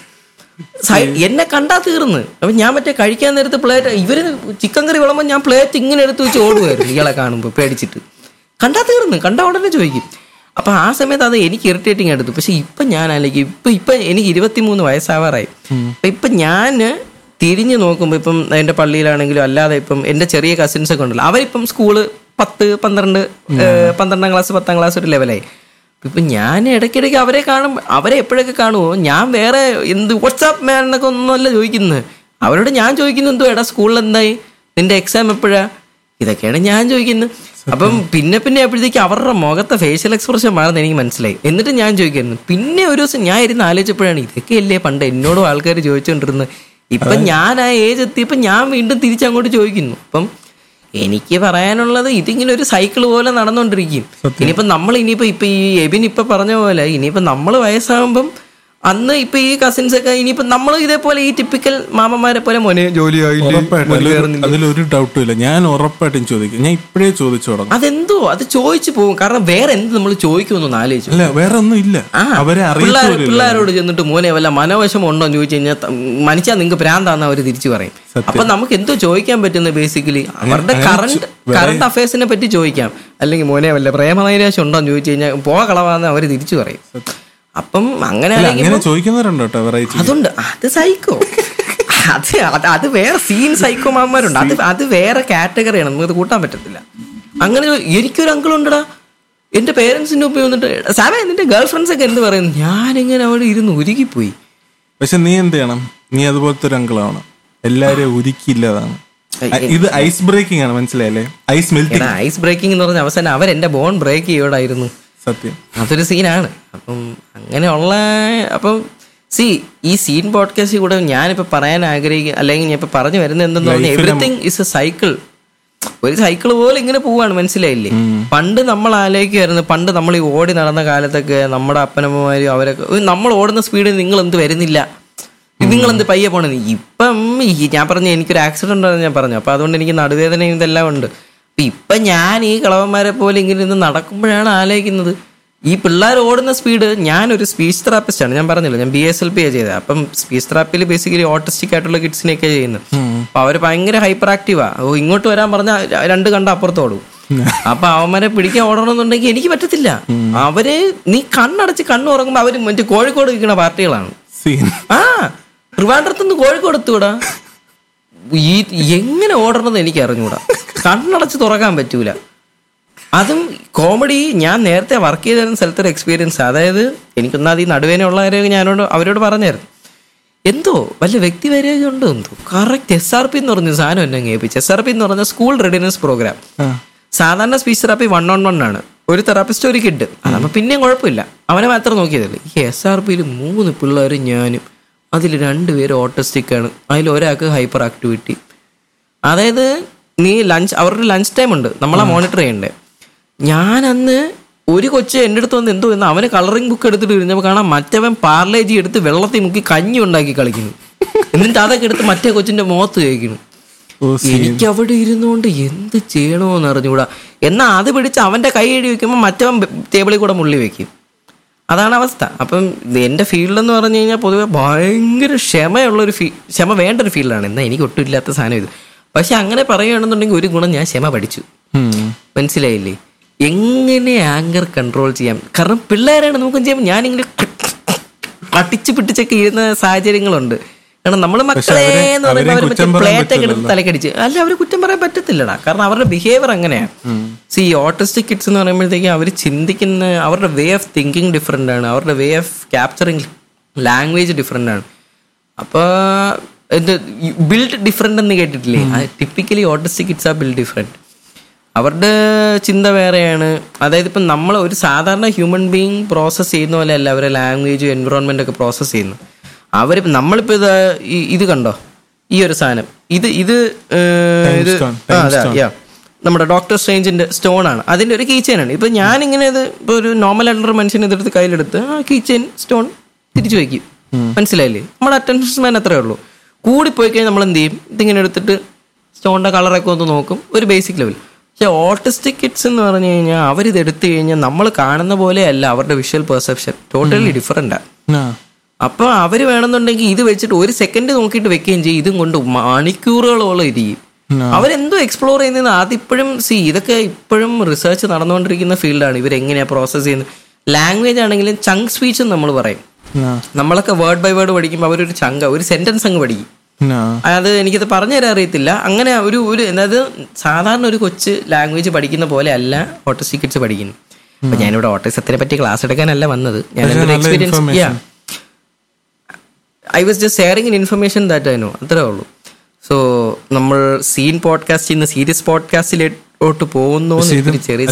എന്നെ കണ്ടാ തീർന്ന്. അപ്പൊ ഞാൻ മറ്റേ കഴിക്കാൻ നേരത്ത് പ്ലേറ്റ് ഇവർ ചിക്കൻ കറി വിളമ്പോ ഞാൻ പ്ലേറ്റ് ഇങ്ങനെ എടുത്ത് വെച്ച് ഓടുമായിരുന്നു ഇയാളെ കാണുമ്പോൾ പേടിച്ചിട്ട്. കണ്ടാ തീർന്ന്. കണ്ട ഉടനെ ചോദിക്കും. അപ്പൊ ആ സമയത്ത് അത് എനിക്ക് ഇറിറ്റേറ്റിംഗ് എടുത്തു പക്ഷെ ഇപ്പൊ ഞാൻ അല്ലെങ്കിൽ ഇപ്പൊ ഇപ്പൊ എനിക്ക് ഇരുപത്തിമൂന്ന് വയസ്സാവാറായി. അപ്പൊ ഇപ്പൊ ഞാൻ തിരിഞ്ഞു നോക്കുമ്പോൾ ഇപ്പം എന്റെ പള്ളിയിലാണെങ്കിലും അല്ലാതെ ഇപ്പം എന്റെ ചെറിയ കസിൻസ് ഒക്കെ ഉണ്ടല്ലോ. അവരിപ്പം സ്കൂൾ പത്ത് പന്ത്രണ്ട് പന്ത്രണ്ടാം ക്ലാസ് പത്താം ക്ലാസ് ഒരു ലെവലായി ഇപ്പൊ ഞാൻ ഇടയ്ക്കിടയ്ക്ക് അവരെ കാണും. അവരെ എപ്പോഴൊക്കെ കാണുമോ ഞാൻ വേറെ എന്ത് വാട്സാപ്പ് മാൻ എന്നൊക്കെ ഒന്നുമല്ല ചോദിക്കുന്നത്. അവരോട് ഞാൻ ചോദിക്കുന്നത് എന്തോ എടാ സ്കൂളിൽ എന്തായി? നിന്റെ എക്സാം എപ്പോഴാ? ഇതൊക്കെയാണ് ഞാൻ ചോദിക്കുന്നത്. അപ്പം പിന്നെ പിന്നെ അപ്പോഴത്തേക്ക് അവരുടെ മുഖത്തെ ഫേഷ്യൽ എക്സ്പ്രഷൻ മാറുന്ന എനിക്ക് മനസ്സിലായി. എന്നിട്ട് ഞാൻ ചോദിക്കായിരുന്നു പിന്നെ ഒരു ദിവസം ഞാൻ ഇരുന്ന് ആലോചിച്ചപ്പോഴാണ് ഇതൊക്കെയല്ലേ പണ്ട് എന്നോടും ആൾക്കാർ ചോദിച്ചുകൊണ്ടിരുന്നത് ഇപ്പം ഞാൻ ആ ഏജ് എത്തിയപ്പോൾ ഞാൻ വീണ്ടും തിരിച്ചങ്ങോട്ട് ചോദിക്കുന്നു. അപ്പം എനിക്ക് പറയാനുള്ളത് ഇതിങ്ങനെ ഒരു സൈക്കിൾ പോലെ നടന്നുകൊണ്ടിരിക്കും ഇനിയിപ്പം നമ്മൾ ഇനിയിപ്പോ ഇപ്പൊ ഈ എബിൻ ഇപ്പൊ പറഞ്ഞ പോലെ ഇനിയിപ്പം നമ്മൾ വയസ്സാകുമ്പം അന്ന് ഇപ്പൊ ഈ കസിൻസ് ഒക്കെ ഇനിയിപ്പോ നമ്മൾ ഇതേപോലെ ഈ ടിപ്പിക്കൽ മാമന്മാരെ പോലെ മോനെ ജോലിയായില്ലേ അതിലൊരു- ഡൗട്ടും ഇല്ല. ഞാൻ ഉറപ്പായിട്ടും ചോദിക്കും. ഞാൻ ഇപ്പോഴേ ചോദിച്ചു തുടങ്ങും. അതെന്തോ? അത് ചോദിച്ചു പോകും. കാരണം വേറെ എന്ത് നമ്മൾ ചോദിക്കുമെന്നൊന്ന് ആലോചിച്ചു. അല്ല വേറെ ഒന്നും ഇല്ല. അവരെ പിള്ളേരോട് ചെന്നിട്ട് മോനെ വല്ല മനോവശം ഉണ്ടോ എന്ന് ചോദിച്ചു കഴിഞ്ഞാൽ മനുഷ്യ നിങ്ങൾക്ക് ഭ്രാന്താന്ന് അവർ തിരിച്ചു പറയും. അപ്പൊ നമുക്ക് എന്തോ ചോദിക്കാൻ പറ്റുന്നത് ബേസിക്കലി അവരുടെ കറണ്ട് കറണ്ട് അഫയേഴ്സിനെ പറ്റി ചോദിക്കാം. അല്ലെങ്കിൽ മോനെ വല്ല പ്രേമനൈരാശം ഉണ്ടോ എന്ന് ചോദിച്ചു കഴിഞ്ഞാൽ കളവാന്ന് അവർ തിരിച്ചു പറയും. അപ്പം അങ്ങനെ അങ്ങനെ ചോദിക്കുന്നവരുണ്ട് കേട്ടോ വെറൈറ്റി അതുണ്ട്. അത് സൈക്കോ അത് അത് അത് വേറെ സീൻ സൈക്കോമാന്മാരുണ്ട് അത് അത് വേറെ കാറ്റഗറിയാണ് നമുക്ക് കൂട്ടാൻ പറ്റത്തില്ല. അങ്ങനെ എനിക്കൊരു അങ്കിൾ ഉണ്ടടാ. എന്റെ പേരൻസിന്റെ ഒപ്പം വന്നിട്ട് സാമേ നിന്റെ ഗേൾ ഫ്രണ്ട്സ് ഒക്കെ എന്ത് പറയുന്നു? ഞാനിങ്ങനെ അവിടെ ഇരുന്ന് പോയി പക്ഷെ നീ എന്ത് ചെയ്യണം? നീ അതുപോലത്തെ ഒരു അങ്കിളാണ് എല്ലാരും ഒരുക്കിയില്ലതാണ് ഇത് ഐസ് ബ്രേക്കിംഗ് ആണ്. മനസ്സിലായല്ലേ? ഐസ് മെൽറ്റിംഗ് ഐസ് ബ്രേക്കിംഗ് എന്ന് പറഞ്ഞ അവസാനം അവരെന്റെ ബോൺ ബ്രേക്ക് ചെയ്യോടായിരുന്നു. സത്യം. അതൊരു സീനാണ്. അപ്പം അങ്ങനെയുള്ള അപ്പം സി ഈ സീൻ പോഡ്കാസ്റ്റിൽ കൂടെ ഞാനിപ്പോ പറയാൻ ആഗ്രഹിക്കുക അല്ലെങ്കിൽ ഞാൻ ഇപ്പൊ പറഞ്ഞു വരുന്നത് എന്തെന്ന് പറഞ്ഞാൽ എവറിത്തിങ് ഇസ് എ സൈക്കിൾ ഒരു സൈക്കിൾ പോലെ ഇങ്ങനെ പോവാണ് മനസ്സിലായില്ലേ? പണ്ട് നമ്മൾ ആലോചിക്കുമായിരുന്നു പണ്ട് നമ്മൾ ഈ ഓടി നടന്ന കാലത്തൊക്കെ നമ്മുടെ അപ്പനമ്മമാരും അവരൊക്കെ നമ്മൾ ഓടുന്ന സ്പീഡിൽ നിങ്ങൾ എന്ത് വരുന്നില്ല. നിങ്ങൾ എന്ത് പയ്യെ പോണെന്ന് ഇപ്പം ഞാൻ പറഞ്ഞു എനിക്കൊരു ആക്സിഡന്റ് ഉണ്ടെന്ന് ഞാൻ പറഞ്ഞു. അപ്പൊ അതുകൊണ്ട് എനിക്ക് നടുവേദനയും ഇതെല്ലാം ഉണ്ട്. ഇപ്പൊ ഞാൻ ഈ കളവന്മാരെ പോലെ ഇങ്ങനെ ഇരുന്ന് നടക്കുമ്പോഴാണ് ആലോചിക്കുന്നത്. ഈ പിള്ളേർ ഓടുന്ന സ്പീഡ് ഞാനൊരു സ്പീച്ച് തെറാപ്പിസ്റ്റ് ആണ്. ഞാൻ പറഞ്ഞില്ല ഞാൻ ബി എസ് എൽ പി ചെയ്തത്. അപ്പം സ്പീച്ച് തെറാപ്പിയിൽ ബേസിക്കലി ഓട്ടിസ്റ്റിക് ആയിട്ടുള്ള കിഡ്സിനെയൊക്കെ ചെയ്യുന്നത്. അപ്പൊ അവർ ഭയങ്കര ഹൈപ്പർ ആക്റ്റീവാ ഓ ഇങ്ങോട്ട് വരാൻ പറഞ്ഞാൽ രണ്ട് കണ്ട അപ്പുറത്ത് ഓടും [laughs] അപ്പൊ അവന്മാരെ പിടിക്കാൻ ഓടണമെന്നുണ്ടെങ്കിൽ എനിക്ക് പറ്റത്തില്ല. അവർ നീ കണ്ണടച്ച് കണ്ണു ഉറങ്ങുമ്പോ അവർ മറ്റേ കോഴിക്കോട് നിൽക്കുന്ന പാർട്ടികളാണ്. ആ ട്രിവാൻഡ്രത്തുനിന്ന് കോഴിക്കോട് എത്തൂടാ [laughs] ഈ എങ്ങനെ ഓടണമെന്ന് എനിക്ക് അറിഞ്ഞൂടാ കണ്ണടച്ച് തുറക്കാൻ പറ്റൂല. അതും കോമഡി ഞാൻ നേരത്തെ വർക്ക് ചെയ്തിരുന്ന സ്ഥലത്തൊരു എക്സ്പീരിയൻസ് അതായത് എനിക്കൊന്നാത് ഈ നടുവേനുള്ളവരെയൊക്കെ ഞാനോട് അവരോട് പറഞ്ഞായിരുന്നു. എന്തോ വല്ല വ്യക്തി ഉണ്ടോ എന്തോ? കറക്റ്റ് എസ് ആർ പി എന്ന് പറഞ്ഞ സാധനം എന്നെ ഏൽപ്പിച്ചു എസ് ആർ പി എന്ന് പറഞ്ഞ സ്കൂൾ റെഡിനെസ് പ്രോഗ്രാം സാധാരണ speech therapy one on one ആണ്. ഒരു തെറാപ്പിസ്റ്റ് ഒരു കിഡ് അതാകുമ്പോൾ പിന്നെയും കുഴപ്പമില്ല. അവനെ മാത്രം നോക്കിയതല്ലേ. ഈ എസ് ആർ പിയിൽ മൂന്ന് പിള്ളേരും ഞാനും അതിൽ രണ്ടുപേരും ഓട്ടോസ്റ്റിക് ആണ്. അതിൽ ഒരാൾക്ക് ഹൈപ്പർ ആക്ടിവിറ്റി അതായത് നീ ലഞ്ച് അവരുടെ ലഞ്ച് ടൈം ഉണ്ട്. നമ്മളെ മോണിറ്റർ ചെയ്യണ്ടേ. ഞാൻ അന്ന് ഒരു കൊച്ചു എന്റെ അടുത്ത് വന്ന് എന്തോ എന്ന് അവന് കളറിംഗ് ബുക്ക് എടുത്തിട്ട് ഇരുന്നപ്പോൾ കാണാം മറ്റവൻ പാർലേജി എടുത്ത് വെള്ളത്തിൽ മുക്കി കഞ്ഞി ഉണ്ടാക്കി കളിക്കുന്നു. എന്നിട്ട് അതൊക്കെ എടുത്ത് മറ്റേ കൊച്ചിന്റെ മുഖത്ത് കഴിക്കുന്നു എനിക്ക് അവിടെ ഇരുന്നുകൊണ്ട് എന്ത് ചെയ്യണമെന്ന് അറിഞ്ഞുകൂടാ. എന്നാ അത് പിടിച്ച് അവന്റെ കൈ എഴുതി വെക്കുമ്പോൾ മറ്റവൻ ടേബിളിൽ കൂടെ മുള്ളി വെക്കും. അതാണ് അവസ്ഥ. അപ്പം എന്റെ ഫീൽഡെന്ന് പറഞ്ഞു കഴിഞ്ഞാൽ പൊതുവെ ഭയങ്കര ക്ഷമയുള്ളൊരു ഫീ ക്ഷമ വേണ്ട ഒരു ഫീൽഡാണ്. എന്നാൽ എനിക്ക് ഒട്ടും ഇല്ലാത്ത സാധനം ഇത്. പക്ഷെ അങ്ങനെ പറയുകയാണെന്നുണ്ടെങ്കിൽ ഒരു ഗുണം ഞാൻ ക്ഷമ പഠിച്ചു. മനസ്സിലായില്ലേ? എങ്ങനെ ആങ്കർ കൺട്രോൾ ചെയ്യാം? കാരണം പിള്ളേരാണ് നമുക്ക് ചെയ്യുമ്പോൾ ഞാനിങ്ങനെ അട്ടിച്ച് പിട്ടിച്ചൊക്കെ ഇരുന്ന സാഹചര്യങ്ങളുണ്ട്. കാരണം നമ്മൾ മക്കളെ എന്ന് പറയുമ്പോൾ അവർ പ്ലേറ്റൊക്കെ പ്ലേറ്റ് എടുത്ത്. തലക്കടിച്ച്. അല്ല അവർ കുറ്റം പറയാൻ പറ്റത്തില്ലടാ. കാരണം അവരുടെ ബിഹേവിയർ അങ്ങനെയാണ് സി ഓട്ടിസ്റ്റിക് കിഡ്സ് എന്ന് പറയുമ്പോഴത്തേക്കും അവർ ചിന്തിക്കുന്ന അവരുടെ വേ ഓഫ് തിങ്കിങ് ഡിഫറെന്റ് ആണ്. അവരുടെ way of capturing language different ആണ്. അപ്പോൾ എന്ത് ബിൽഡ് ഡിഫറെന്റ് എന്ന് കേട്ടിട്ടില്ലേ? ടിപ്പിക്കലി ഓട്ടിസ്റ്റിക് കിഡ്സ് ആ ബിൽഡ് ഡിഫറെന്റ് അവരുടെ ചിന്ത വേറെയാണ്. അതായത് ഇപ്പം നമ്മൾ ഒരു സാധാരണ ഹ്യൂമൻ ബീങ് പ്രോസസ്സ് ചെയ്യുന്ന പോലെ അല്ല അവരെ ലാംഗ്വേജ് എൻവിറോൺമെന്റ് ഒക്കെ പ്രോസസ്സ് ചെയ്യുന്നു അവർ നമ്മളിപ്പോൾ ഇത് ഈ- ഇത് കണ്ടോ? ഈ ഒരു സാധനം. ഇത് ഇത് ആ, അതാ. നമ്മുടെ ഡോക്ടർ സ്ട്രേഞ്ചിന്റെ സ്റ്റോൺ ആണ്. അതിന്റെ ഒരു കീ ആണ്. ഇപ്പൊ ഞാൻ ഇങ്ങനെ ഇത് ഇപ്പൊ ഒരു നോർമൽ ആയിട്ടുള്ള മനുഷ്യൻ ഇതെടുത്ത് കയ്യിലെടുത്ത് ആ കീ ചെയിൻ സ്റ്റോൺ തിരിച്ചു വയ്ക്കും. മനസ്സിലായില്ലേ? നമ്മുടെ അറ്റൻഷൻ മാൻ അത്രേ ഉള്ളൂ. കൂടി പോയി കഴിഞ്ഞാൽ നമ്മൾ എന്ത് ചെയ്യും? ഇതിങ്ങനെ എടുത്തിട്ട് സ്റ്റോണിന്റെ കളറൊക്കെ ഒന്ന് നോക്കും. ഒരു ബേസിക് ലെവൽ പക്ഷെ ഓട്ടിസ്റ്റിക് കിഡ്സ് എന്ന് പറഞ്ഞു കഴിഞ്ഞാൽ അവരിത് എടുത്തു കഴിഞ്ഞാൽ നമ്മൾ കാണുന്ന പോലെ അല്ല അവരുടെ വിഷ്വൽ പെർസെപ്ഷൻ ടോട്ടലി ഡിഫറെന്റാണ് അപ്പോൾ അപ്പൊ അവർ വേണമെന്നുണ്ടെങ്കിൽ ഇത് വെച്ചിട്ട് ഒരു സെക്കൻഡ് നോക്കിയിട്ട് വെക്കുകയും ചെയ്യും. ഇതും കൊണ്ട് മണിക്കൂറുകളോളം ഇരിക്കും. അവരെന്തോ എക്സ്പ്ലോർ ചെയ്യുന്ന അതിപ്പോഴും സി ഇതൊക്കെ ഇപ്പോഴും റിസർച്ച് നടന്നുകൊണ്ടിരിക്കുന്ന ഫീൽഡാണ് ഇവരെങ്ങനെയാ പ്രോസസ് ചെയ്യുന്നത്? ലാംഗ്വേജ് ആണെങ്കിലും ചങ്ക് സ്പീച്ച് നമ്മൾ പറയും. നമ്മളൊക്കെ വേർഡ് ബൈ വേർഡ് പഠിക്കുമ്പോൾ അവരൊരു ചങ്ക ഒരു സെന്റൻസ് അങ്ങ് പഠിക്കും. അത് എനിക്കത് പറഞ്ഞു തരാൻ അറിയത്തില്ല. അങ്ങനെ ഒരു ഒരു അതായത് സാധാരണ ഒരു കൊച്ച് ലാംഗ്വേജ് പഠിക്കുന്ന പോലെ അല്ല ഓട്ടിസ്റ്റിക് കിഡ്സ് പഠിക്കുന്നു. അപ്പൊ ഞാനിവിടെ ഓട്ടിസത്തിനെ പറ്റി ക്ലാസ് എടുക്കാനല്ല വന്നത്. ഞാൻ experience. I was just sharing in information that ആയിരുന്നു അത്രേ ഉള്ളൂ. സോ നമ്മൾ സീൻ പോഡ്കാസ്റ്റ് ഇന്ന് സീരിയസ് പോഡ്കാസ്റ്റിലോട്ട് പോകുന്നു ചെറിയ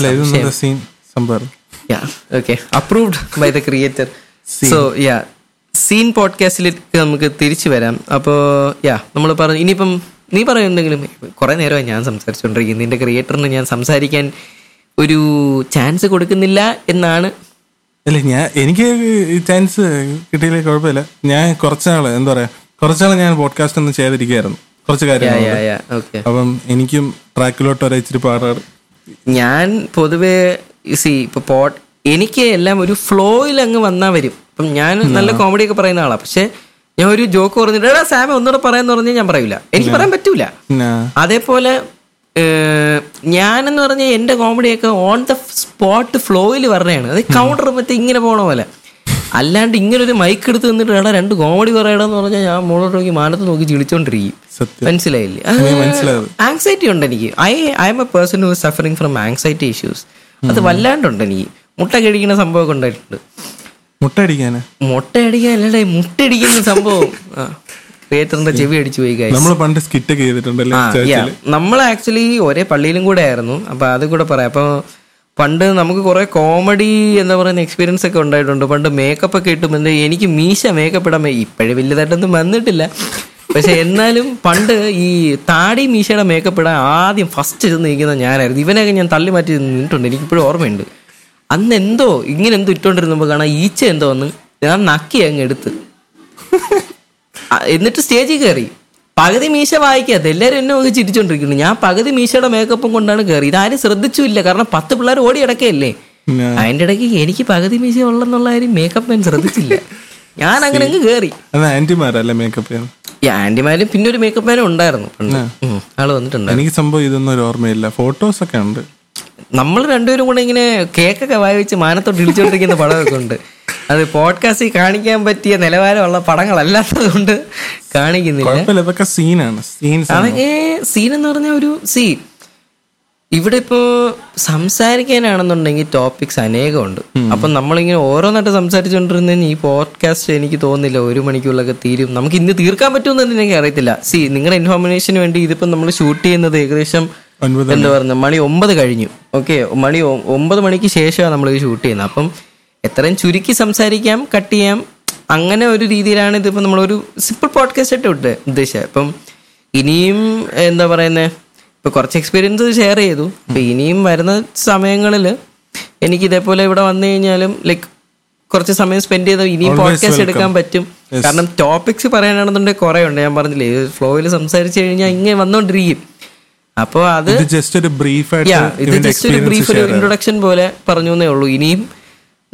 okay approved by the creator so yeah scene പോഡ്കാസ്റ്റിലേക്ക് നമുക്ക് തിരിച്ചു വരാം. അപ്പോൾ യാ നമ്മൾ പറഞ്ഞു ഇനിയിപ്പം നീ പറയും എന്തെങ്കിലും. കുറെ നേരമായി ഞാൻ സംസാരിച്ചുകൊണ്ടിരിക്കുന്നത് നിന്റെ ക്രിയേറ്ററിന് ഞാൻ സംസാരിക്കാൻ ഒരു ചാൻസ് കൊടുക്കുന്നില്ല എന്നാണ്. അല്ല ഞാൻ എനിക്ക് ചാൻസ് കിട്ടിയില്ലേ കുഴപ്പമില്ല. ഞാൻ കുറച്ചാൾ എന്താ പറയാ കുറച്ചാൾ ഞാൻ പോഡ്കാസ്റ്റ് ഒന്നും ചെയ്തിരിക്കുകയായിരുന്നു. കുറച്ച് കാര്യങ്ങൾ ഓക്കെ അപ്പം എനിക്കും ട്രാക്കിലോട്ട് വരെ ഇച്ചിരി പാടാണ് ഞാൻ പൊതുവേ സി ഇപ്പൊ പോട്ട് എനിക്ക് എല്ലാം ഒരു ഫ്ലോയിൽ അങ്ങ് വന്നാ വരും. അപ്പം ഞാൻ നല്ല കോമഡി ഒക്കെ പറയുന്ന ആളാ. പക്ഷെ ഞാൻ ഒരു ജോക്ക് പറഞ്ഞിട്ട് എടാ സാമ ഒന്നുകൂടെ പറയാന്ന് പറഞ്ഞാൽ ഞാൻ പറയൂല. എനിക്ക് പറയാൻ പറ്റൂല. അതേപോലെ ഞാനെന്ന് പറഞ്ഞാൽ എന്റെ കോമഡിയൊക്കെ ഓൺ ദ സ്പോട്ട് ഫ്ലോയിൽ പറഞ്ഞതാണ് അത് കൗണ്ടർ പറ്റി ഇങ്ങനെ പോണ പോലെ. അല്ലാണ്ട് ഇങ്ങനെ ഒരു മൈക്ക് എടുത്ത് നിന്നിട്ട് എടാ രണ്ട് കോമഡി പറയണമെന്ന് പറഞ്ഞാൽ ഞാൻ മുകളോട്ട് നോക്കി മാനത്ത് നോക്കി ചിളിച്ചോണ്ടിരിക്കും. മനസ്സിലായില്ലേ? ആങ്സൈറ്റി ഉണ്ട് എനിക്ക്. I I am a person who suffering from anxiety issues അത് വല്ലാണ്ടുണ്ട് എനിക്ക്. മുട്ട കഴിക്കുന്ന സംഭവമൊക്കെ ഉണ്ടായിട്ടുണ്ട്. മുട്ട അടിക്കാന്? മുട്ട അടിക്കാനല്ലേ മുട്ടടിക്കുന്ന സംഭവം. ക്രിയേറ്ററിന്റെ ചെവി അടിച്ചു പോയി. നമ്മൾ പണ്ട് സ്കിറ്റ് ഒക്കെ ചെയ്തിട്ടുണ്ടല്ലേ നമ്മൾ ആക്ച്വലി ഒരേ പള്ളിയിലും കൂടെ ആയിരുന്നു. അപ്പൊ അത് കൂടെ പറയാം. അപ്പൊ പണ്ട് നമുക്ക് കുറെ കോമഡി എന്താ പറയുന്ന എക്സ്പീരിയൻസ് ഒക്കെ ഉണ്ടായിട്ടുണ്ട്. പണ്ട് മേക്കപ്പ് ഒക്കെ ഇട്ടും എന്താ എനിക്ക് മീശ മേക്കപ്പ് ഇടാൻ ഇപ്പോഴും വലിയതായിട്ടൊന്നും വന്നിട്ടില്ല. പക്ഷെ എന്നാലും പണ്ട് ഈ താടി മീശയുടെ മേക്കപ്പ് ഇടാൻ ആദ്യം ഫസ്റ്റ് ചെന്ന് നിൽക്കുന്ന ഞാനായിരുന്നു. ഇവനൊക്കെ ഞാൻ തള്ളി മാറ്റി നിന്നിട്ടുണ്ട്. എനിക്ക് ഇപ്പോഴും ഓർമ്മയുണ്ട്. അന്ന് എന്തോ ഇങ്ങനെ എന്തോ ഇട്ടുകൊണ്ടിരുന്നപ്പോൾ കാണാൻ ഈച്ച എന്തോ വന്ന് ഞാൻ നക്കി അങ്ങ് എടുത്ത്. എന്നിട്ട് സ്റ്റേജിൽ കയറി. പകുതി മീശ വായിക്കാത്ത എല്ലാവരും എന്നെ നോക്കി ചിരിച്ചോണ്ടിരിക്കുന്നു. ഞാൻ പകുതി മീശയുടെ മേക്കപ്പും കൊണ്ടാണ് കയറി ഇതാരും ശ്രദ്ധിച്ചില്ല കാരണം പത്ത് പിള്ളേർ ഓടി കിടക്കയല്ലേ പിന്നെ അതിന്റെ ഇടയ്ക്ക് എനിക്ക് പകുതി മീശ ഉള്ളെന്നുള്ള കാര്യം മേക്കപ്പ് ഞാൻ ശ്രദ്ധിച്ചില്ല. ഞാൻ അങ്ങനെ അങ്ങ് കയറി ആന്റിമാരല്ലേ മേക്കപ്പ് ആന്റിമാരും പിന്നെ ഒരു മേക്കപ്പ് മാനും ഉണ്ടായിരുന്നു. ആൾ വന്നിട്ടുണ്ട്. എനിക്ക് സംഭവം ഇതൊന്നും ഒരു ഓർമ്മയില്ല. ഫോട്ടോസ് ഒക്കെ ഉണ്ട്. നമ്മൾ രണ്ടുപേരും കൂടെ ഇങ്ങനെ കേക്കൊക്കെ വായിച്ച് മാനത്തോട്ട് ഇടിച്ചോണ്ടിരിക്കുന്ന പടമൊക്കെ ഉണ്ട്. [laughs] അത് പോഡ്കാസ്റ്റിൽ കാണിക്കാൻ പറ്റിയ നിലവാരമുള്ള പടങ്ങളല്ലാത്തത് കൊണ്ട് കാണിക്കുന്നില്ല ഇതൊക്കെ സീനാണ് സീൻ എന്ന് പറഞ്ഞ ഒരു സീൻ ഇവിടെ ഇപ്പോ സംസാരിക്കാനാണെന്നുണ്ടെങ്കിൽ ടോപ്പിക്സ് അനേകം ഉണ്ട് അപ്പൊ നമ്മളിങ്ങനെ ഓരോന്നായിട്ട് സംസാരിച്ചുകൊണ്ടിരുന്ന ഈ പോഡ്കാസ്റ്റ് എനിക്ക് തോന്നുന്നില്ല ഒരു മണിക്കുള്ളൊക്കെ തീരും. നമുക്ക് ഇന്ന് തീർക്കാൻ പറ്റുമെന്ന് എനിക്ക് അറിയത്തില്ല. സി നിങ്ങളുടെ ഇൻഫോർമേഷന് വേണ്ടി ഇതിപ്പോ നമ്മൾ ഷൂട്ട് ചെയ്യുന്നത് ഏകദേശം എന്താ പറയുക മണി ഒമ്പത് കഴിഞ്ഞു. ഓക്കെ മണി ഒമ്പത് മണിക്ക് ശേഷമാണ് നമ്മൾ ഇത് ഷൂട്ട് ചെയ്യുന്നത്. അപ്പം എത്രയും ചുരുക്കി സംസാരിക്കാം കട്ട് ചെയ്യാം. അങ്ങനെ ഒരു രീതിയിലാണ് ഇതിപ്പോൾ നമ്മളൊരു സിമ്പിൾ പോഡ്കാസ്റ്റ് ആയിട്ട് വിട്ട് ഉദ്ദേശിച്ചത് അപ്പം ഇനിയും എന്താ പറയുന്നത് ഇപ്പൊ കുറച്ച് എക്സ്പീരിയൻസ് ഷെയർ ചെയ്തു. അപ്പം ഇനിയും വരുന്ന സമയങ്ങളിൽ എനിക്ക് ഇതേപോലെ ഇവിടെ വന്നു കഴിഞ്ഞാലും ലൈക്ക് കുറച്ച് സമയം സ്പെൻഡ് ചെയ്ത് ഇനിയും പോഡ്കാസ്റ്റ് എടുക്കാൻ പറ്റും. കാരണം ടോപ്പിക്സ് പറയാനാണെന്നുണ്ടെങ്കിൽ കുറെ ഉണ്ട്. ഞാൻ പറഞ്ഞില്ലേ ഫ്ലോയിൽ സംസാരിച്ചു കഴിഞ്ഞാൽ ഇങ്ങനെ വന്നുകൊണ്ടിരിക്കും അപ്പോൾ അത് ജസ്റ്റ് ഒരു ബ്രീഫ് ആയിട്ട് ഇത് ജസ്റ്റ് ഒരു ബ്രീഫ് ഒരു ഇൻട്രൊഡക്ഷൻ പോലെ പറഞ്ഞു എന്നേ ഉള്ളൂ. ഇനിയും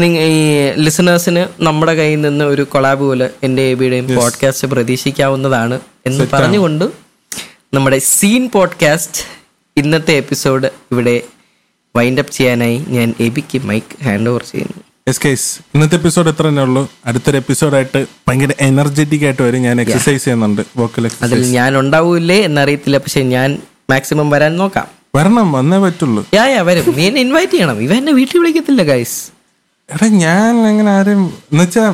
നിങ്ങ ഈ ലിസണേഴ്സിന് നമ്മുടെ കയ്യിൽ നിന്ന് ഒരു കൊളാബ് പോലെ എന്റെ ബിയുടെയും പോഡ്കാസ്റ്റ് പ്രതീക്ഷിക്കാവുന്നതാണ് എന്ന് പറഞ്ഞുകൊണ്ട് നമ്മുടെ സീൻ പോഡ്കാസ്റ്റ് ഇന്നത്തെ എപ്പിസോഡ് ഇവിടെ വൈൻഡ് അപ്പ് ചെയ്യാനായി ഞാൻ എബിക്ക് മൈക്ക് ഹാൻഡ് ഓവർ ചെയ്യുന്നു. എസ് കേസ് ഇന്നത്തെ എപ്പിസോഡ് എത്ര തന്നെ ഉള്ളൂ. അടുത്തൊരു എപ്പിസോഡായിട്ട് ഭയങ്കര എനർജറ്റിക് ആയിട്ട് വരും. ഞാൻ എക്സസൈസ് ചെയ്യുന്നുണ്ട്. വോക്കൽ അതിൽ ഞാൻ ഉണ്ടാവൂലേ എന്നറിയത്തില്ല. പക്ഷെ ഞാൻ മാക്സിമം വരാൻ നോക്കാം. വരണം. വന്നേ പറ്റുള്ളൂ. യാ യാ വരും. നീ എന്നെ ഇൻവൈറ്റ് ചെയ്യണം. ഇവ എന്നെ വീട്ടിൽ വിളിക്കത്തില്ല ഗൈസ് എടാ ഞാൻ അങ്ങനെ ആരും എന്നുവെച്ചാ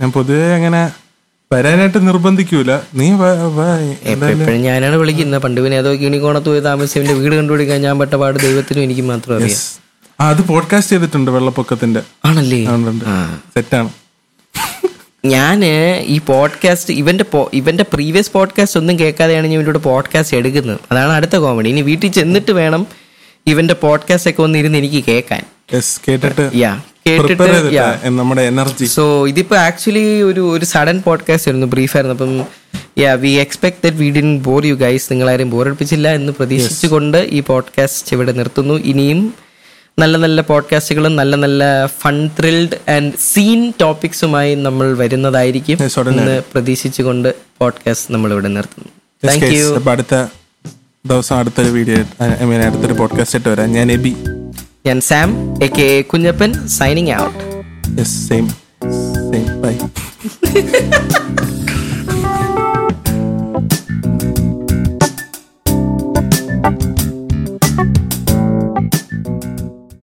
ഞാൻ പൊതുവെ അങ്ങനെ വരാനായിട്ട് നിർബന്ധിക്കൂല. നീ ഞാനാണ് വിളിക്കുന്നത്. പണ്ട് പിന്നെ ഏതോ കിണിക്കോണത്ത് പോയി താമസിന്റെ വീട് കണ്ടുപിടിക്കാൻ ഞാൻ പെട്ട പാട് ദൈവത്തിനും എനിക്ക് മാത്രം അറിയാം. ആ, അത് പോഡ്കാസ്റ്റ് ചെയ്തിട്ടുണ്ട് വെള്ളപ്പൊക്കത്തിന്റെ. ആണല്ലേ? സെറ്റാണ് ഞാൻ ഈ പോഡ്കാസ്റ്റ് ഇവന്റെ ഇവന്റെ പ്രീവിയസ് പോഡ്കാസ്റ്റ് ഒന്നും കേൾക്കാതെയാണ് ഞാൻ ഇവരോട് പോഡ്കാസ്റ്റ് എടുക്കുന്നത്. അതാണ് അടുത്ത കോമഡി ഇനി വീട്ടിൽ ചെന്നിട്ട് വേണം ഇവന്റെ പോഡ്കാസ്റ്റ് ഒക്കെ ഒന്ന് ഇരുന്ന് എനിക്ക് കേൾക്കാൻ. കേട്ടിട്ട് യാ കേട്ടിട്ട് നമ്മുടെ എനർജി സോ ഇതിപ്പോ ആക്ച്വലി ഒരു ഒരു സഡൻ പോഡ്കാസ്റ്റ് ആയിരുന്നു ബ്രീഫ് ആയിരുന്നു. അപ്പം yeah we expect that we didn't bore you guys നിങ്ങളാരും ബോറടിപ്പിച്ചില്ല എന്ന് പ്രതീക്ഷിച്ചുകൊണ്ട് ഈ പോഡ്കാസ്റ്റ് ഇവിടെ നിർത്തുന്നു. ഇനിയും നല്ല നല്ല പോഡ്കാസ്റ്റുകളും നല്ല നല്ല ഫൺ ത്രിൽഡ് ആൻഡ് സീൻ ടോപ്പിക്സുമായി നമ്മൾ വരുന്നതായിരിക്കും. എന്ന് പ്രതീക്ഷിച്ചുകൊണ്ട് പോഡ്കാസ്റ്റ് നമ്മൾ ഇവിടെ നിർത്തുന്നു താങ്ക് യു അടുത്ത ദിവസം അടുത്തൊരു വീഡിയോ ഐ മീൻ അടുത്തൊരു പോഡ്കാസ്റ്റ് ഇട്ട് വരാം. ഞാൻ എബി. ഞാൻ Sam A K Kunjappan signing out same same bye